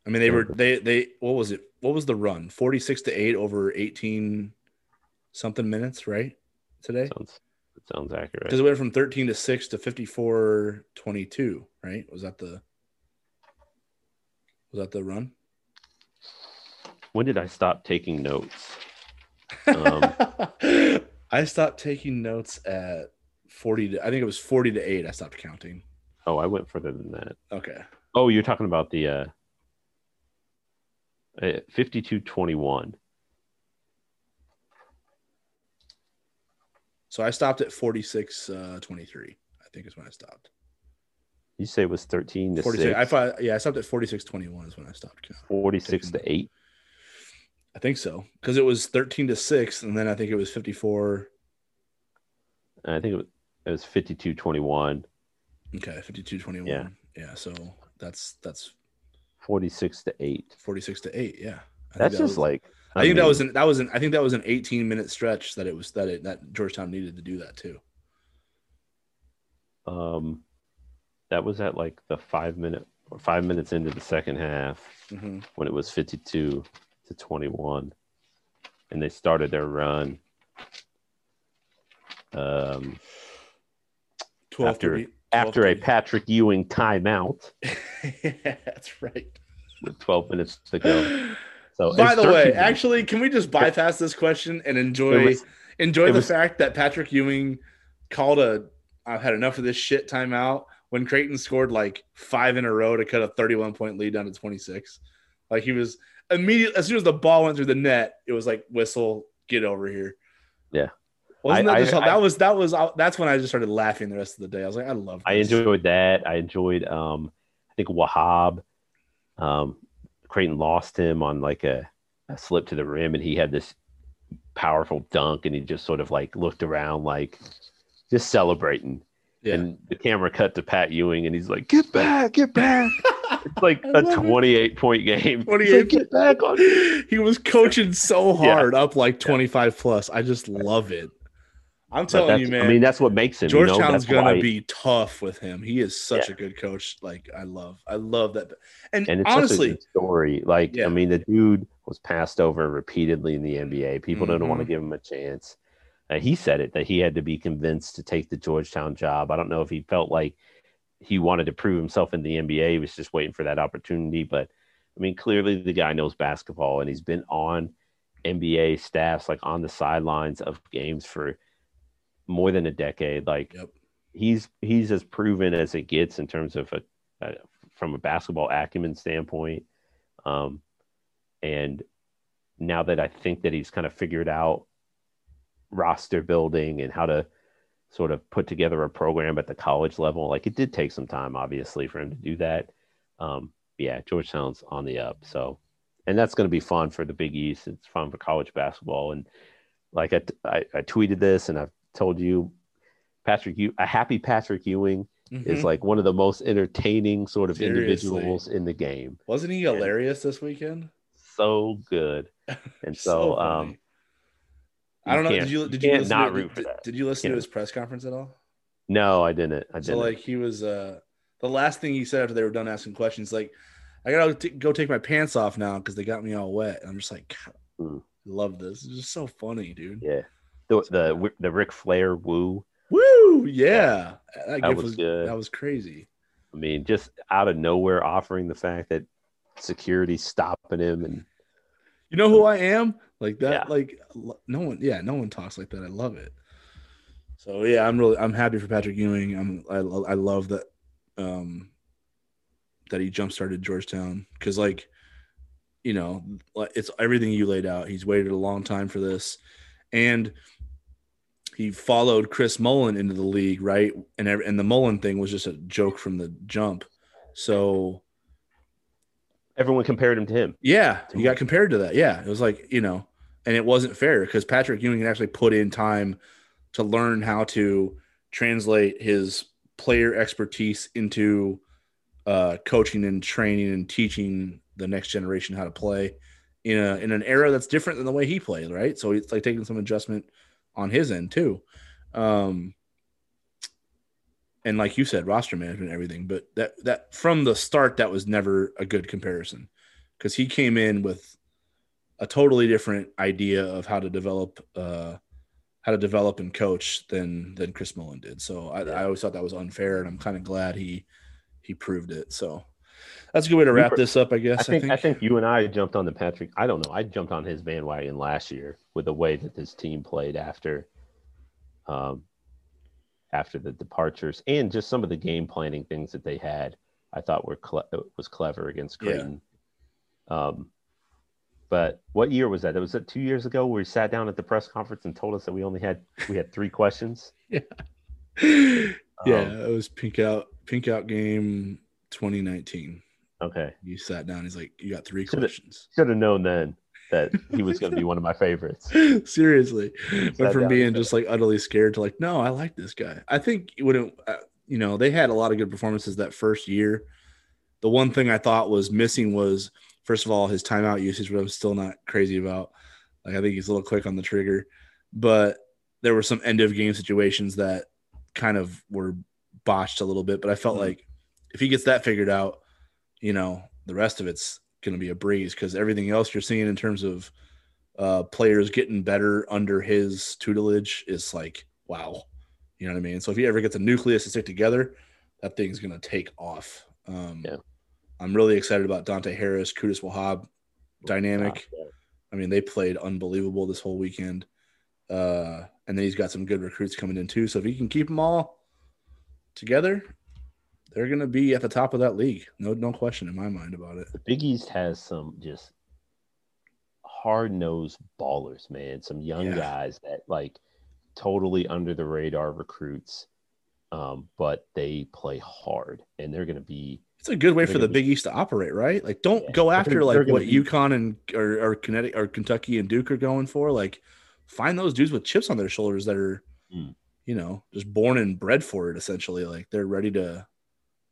I mean, they were they they what was it? What was the run? Forty six to eight over eighteen something minutes, right? Today Sounds, it sounds accurate. because it went from thirteen to six to 54 22 right? Was that the was that the run? When did I stop taking notes? Um, I stopped taking notes at 40 to, I think it was 40 to 8 I stopped counting. Oh, I went further than that. Okay. Oh, you're talking about the uh 5221. So I stopped at 46 uh 23. I think is when I stopped. You say it was 13 to 46 6, I thought yeah, I stopped at 46 21 is when I stopped 46 to 8. I think so cuz it was 13 to 6 and then I think it was 54 I think it was, it was 5221, okay, 52 21. Yeah. Yeah, so that's that's 46 to 8. 46 to 8, yeah. I That's that just was- like I think that was an that was an I think that was an 18 minute stretch that it was that it that Georgetown needed to do that too. um that was at like the 5 minute or 5 minutes into the second half Mm-hmm. when it was 52 to 21 and they started their run um 12 After- 30 after a Patrick Ewing timeout yeah, that's right. with 12 minutes to go. So By the way, 13 actually, can we just bypass this question and enjoy was- enjoy the was- fact that Patrick Ewing called a I've had enough of this shit timeout when Creighton scored like five in a row to cut a 31 point lead down to 26. Like he was immediately as soon as the ball went through the net, it was like whistle, get over here. Yeah. Wasn't I- that just I- that was that was that's when I just started laughing the rest of the day. I was like, I love I enjoyed that. I enjoyed um I think Wahab um Creighton lost him on like a, a slip to the rim and he had this powerful dunk and he just sort of like looked around like just celebrating. yeah. And the camera cut to Pat Ewing and he's like, Get back, get back. it's like I a love it. 28 point game. He's 28 like, get back on he was coaching so Yeah. hard up like 25 plus. I just love it. I'm telling you, man. I mean, that's what makes him. you know? Georgetown's gonna why- be tough with him. He is such Yeah. a good coach. Like I love, I love that. And, and it's such a honestly, story. Like, Yeah. I mean, the dude was passed over repeatedly in the NBA. People didn't want to give him a chance. Uh, he said it that he had to be convinced to take the Georgetown job. I don't know if he felt like he wanted to prove himself in the NBA. He was just waiting for that opportunity. But I mean, clearly the guy knows basketball and he's been on NBA staffs, like on the sidelines of games for more than a decade. Like, Yep. he's he's as proven as it gets in terms of a, a from a basketball acumen standpoint. Um, and now that I think that he's kind of figured out roster building and how to sort of put together a program at the college level, like it did take some time, obviously, for him to do that. Um, yeah, Georgetown's on the up. So, and that's going to be fun for the Big East. It's fun for college basketball. And like I, I, I tweeted this and I've told you, Patrick, you a happy Patrick Ewing is Mhm. like one of the most entertaining sort of Seriously. individuals in the game. wasn't he hilarious this weekend? So good. And so, um. I don't know. Did you you did you can't listen not to, root for did, that. did you listen to his press conference at all? No, I didn't. I So didn't. So like he was uh the last thing he said after they were done asking questions like I gotta t- go take my pants off now because they got me all wet. And I'm just like, Hmm. Love this. It's just so funny, dude. yeah. The the the Ric Flair woo. Woo! Yeah, that, gift was was good. That was crazy. I mean, just out of nowhere, offering the fact that security stopping him and You know who I am? Like that. Yeah. Like no one. Yeah, no one talks like that. I love it. So yeah, I'm really I'm happy for Patrick Ewing. I'm I, I love that um that he jump started Georgetown because like you know it's everything you laid out. He's waited a long time for this, and he followed Chris Mullin into the league, right? And and the Mullin thing was just a joke from the jump. So everyone compared him to him. yeah, he got compared to that. Yeah, it was like you know, and it wasn't fair because Patrick Ewing actually put in time to learn how to translate his player expertise into uh, coaching and training and teaching the next generation how to play in a in an era that's different than the way he played. Right, so it's like taking some adjustment on his end too. Um, and like you said, roster management, and everything. But that that from the start, that was never a good comparison because he came in with a totally different idea of how to develop uh, how to develop and coach than than Chris Mullin did. So I, I always thought that was unfair, and I'm kind of glad he he proved it. So that's a good way to wrap this up, I guess. I think, I think you and I jumped on the Patrick. I don't know. I jumped on his bandwagon last year with the way that this team played after, um, after the departures and just some of the game planning things that they had. I thought were cle- was clever against Yeah. Creighton. Um, but what year was that? It was that two years ago where we sat down at the press conference and told us that we only had we had three questions. yeah, Um, it was pink out pink out game 2019. Okay. You sat down. He's like, "You got three Should've- questions." Should have known then that he was going to be one of my favorites. Seriously, but from being and just like utterly scared to like, no, I like this guy. I think when it. Uh, you know, they had a lot of good performances that first year. The one thing I thought was missing was, first of all, his timeout usage, which I'm still not crazy about. Like, I think he's a little quick on the trigger, but there were some end of game situations that kind of were botched a little bit. But I felt Mhm. like if he gets that figured out, you know, the rest of it's going to be a breeze because everything else you're seeing in terms of uh, players getting better under his tutelage is like, wow. You know what I mean? So if he ever gets a nucleus to stick together, that thing's going to take off. Um, Yeah. I'm really excited about Dante Harris, Qudus Wahab dynamic. I mean, they played unbelievable this whole weekend. Uh, and then he's got some good recruits coming in too. So if he can keep them all together, they're going to be at the top of that league. No, no question in my mind about it. the Big East has some just hard nosed ballers, man. Some young Yeah. guys that like totally under the radar recruits, um, but they play hard and they're going to be. It's a good way for the be- Big East to operate, right? Like, don't Yeah. go after gonna- like what be- UConn and or, or Connecticut or Kentucky and Duke are going for. Like, find those dudes with chips on their shoulders that are, Mm. you know, just born and bred for it. Essentially, like they're ready to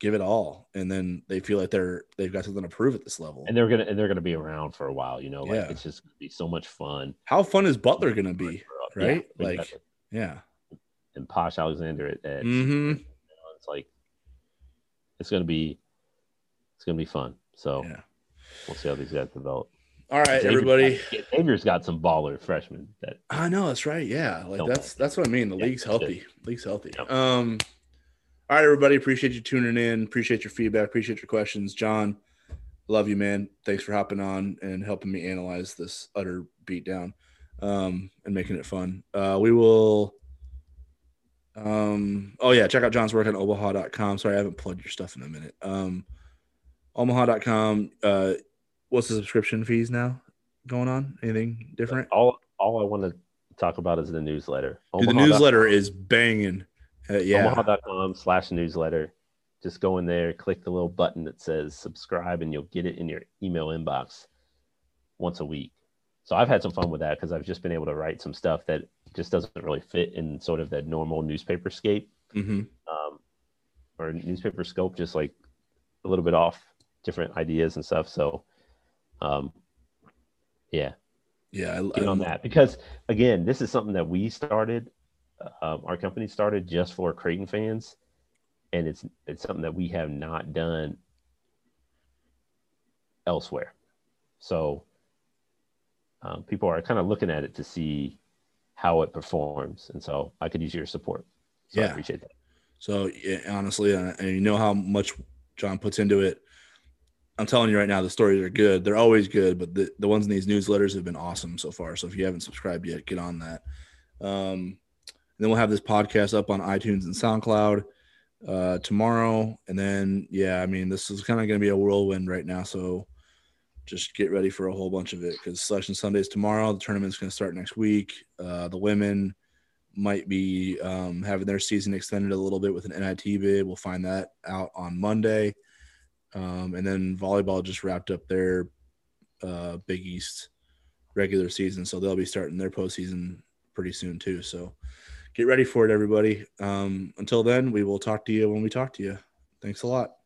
give it all, and then they feel like they're they've got something to prove at this level. And they're gonna and they're gonna be around for a while, you know. Like Yeah. it's just gonna be so much fun, How fun is Butler to be? Yeah, Right? Like, exactly. yeah, and Posh Alexander at Edge. Mm-hmm. It's like it's gonna be it's gonna be fun. So Yeah. we'll see how these guys develop. All right, Xavier's everybody. Xavier's got some baller freshmen that I know that's right. Yeah, like that's that's what I mean. The Yeah, league's healthy. League's healthy. Yep. Um. All right, everybody. Appreciate you tuning in. Appreciate your feedback. Appreciate your questions, Jon. Love you, man. Thanks for hopping on and helping me analyze this utter beatdown, um, and making it fun. Uh, we will. Um. Oh yeah, check out Jon's work on Omaha.com. Sorry, I haven't plugged your stuff in a minute. Um, Omaha.com. Uh, what's the subscription fees now going on? Anything different? all all I want to talk about is the newsletter. Dude, the newsletter is banging. Uh, yeah. Omaha.com slash newsletter. Just go in there, click the little button that says subscribe, and you'll get it in your email inbox once a week. So I've had some fun with that because I've just been able to write some stuff that just doesn't really fit in sort of that normal newspaper scape hmm um, or newspaper scope, just like a little bit off different ideas and stuff. So, um, yeah, Yeah. I, get on I- that because again, this is something that we started. Um, our company started just for Creighton fans, and it's it's something that we have not done elsewhere. So um, people are kind of looking at it to see how it performs, and so I could use your support. So I Yeah. appreciate that. So yeah, honestly, uh, and you know how much Jon puts into it. I'm telling you right now, the stories are good. They're always good, but the, the ones in these newsletters have been awesome so far. So if you haven't subscribed yet, get on that. Um, then we'll have this podcast up on iTunes and SoundCloud uh, tomorrow. And then, yeah, I mean, this is kind of going to be a whirlwind right now. So just get ready for a whole bunch of it because Selection Sunday is tomorrow. The tournament's going to start next week. Uh, the women might be um, having their season extended a little bit with an NIT bid. We'll find that out on Monday. Um, and then volleyball just wrapped up their uh, Big East regular season, so they'll be starting their postseason pretty soon too. So get ready for it, everybody. Um, until then, we will talk to you when we talk to you. Thanks a lot.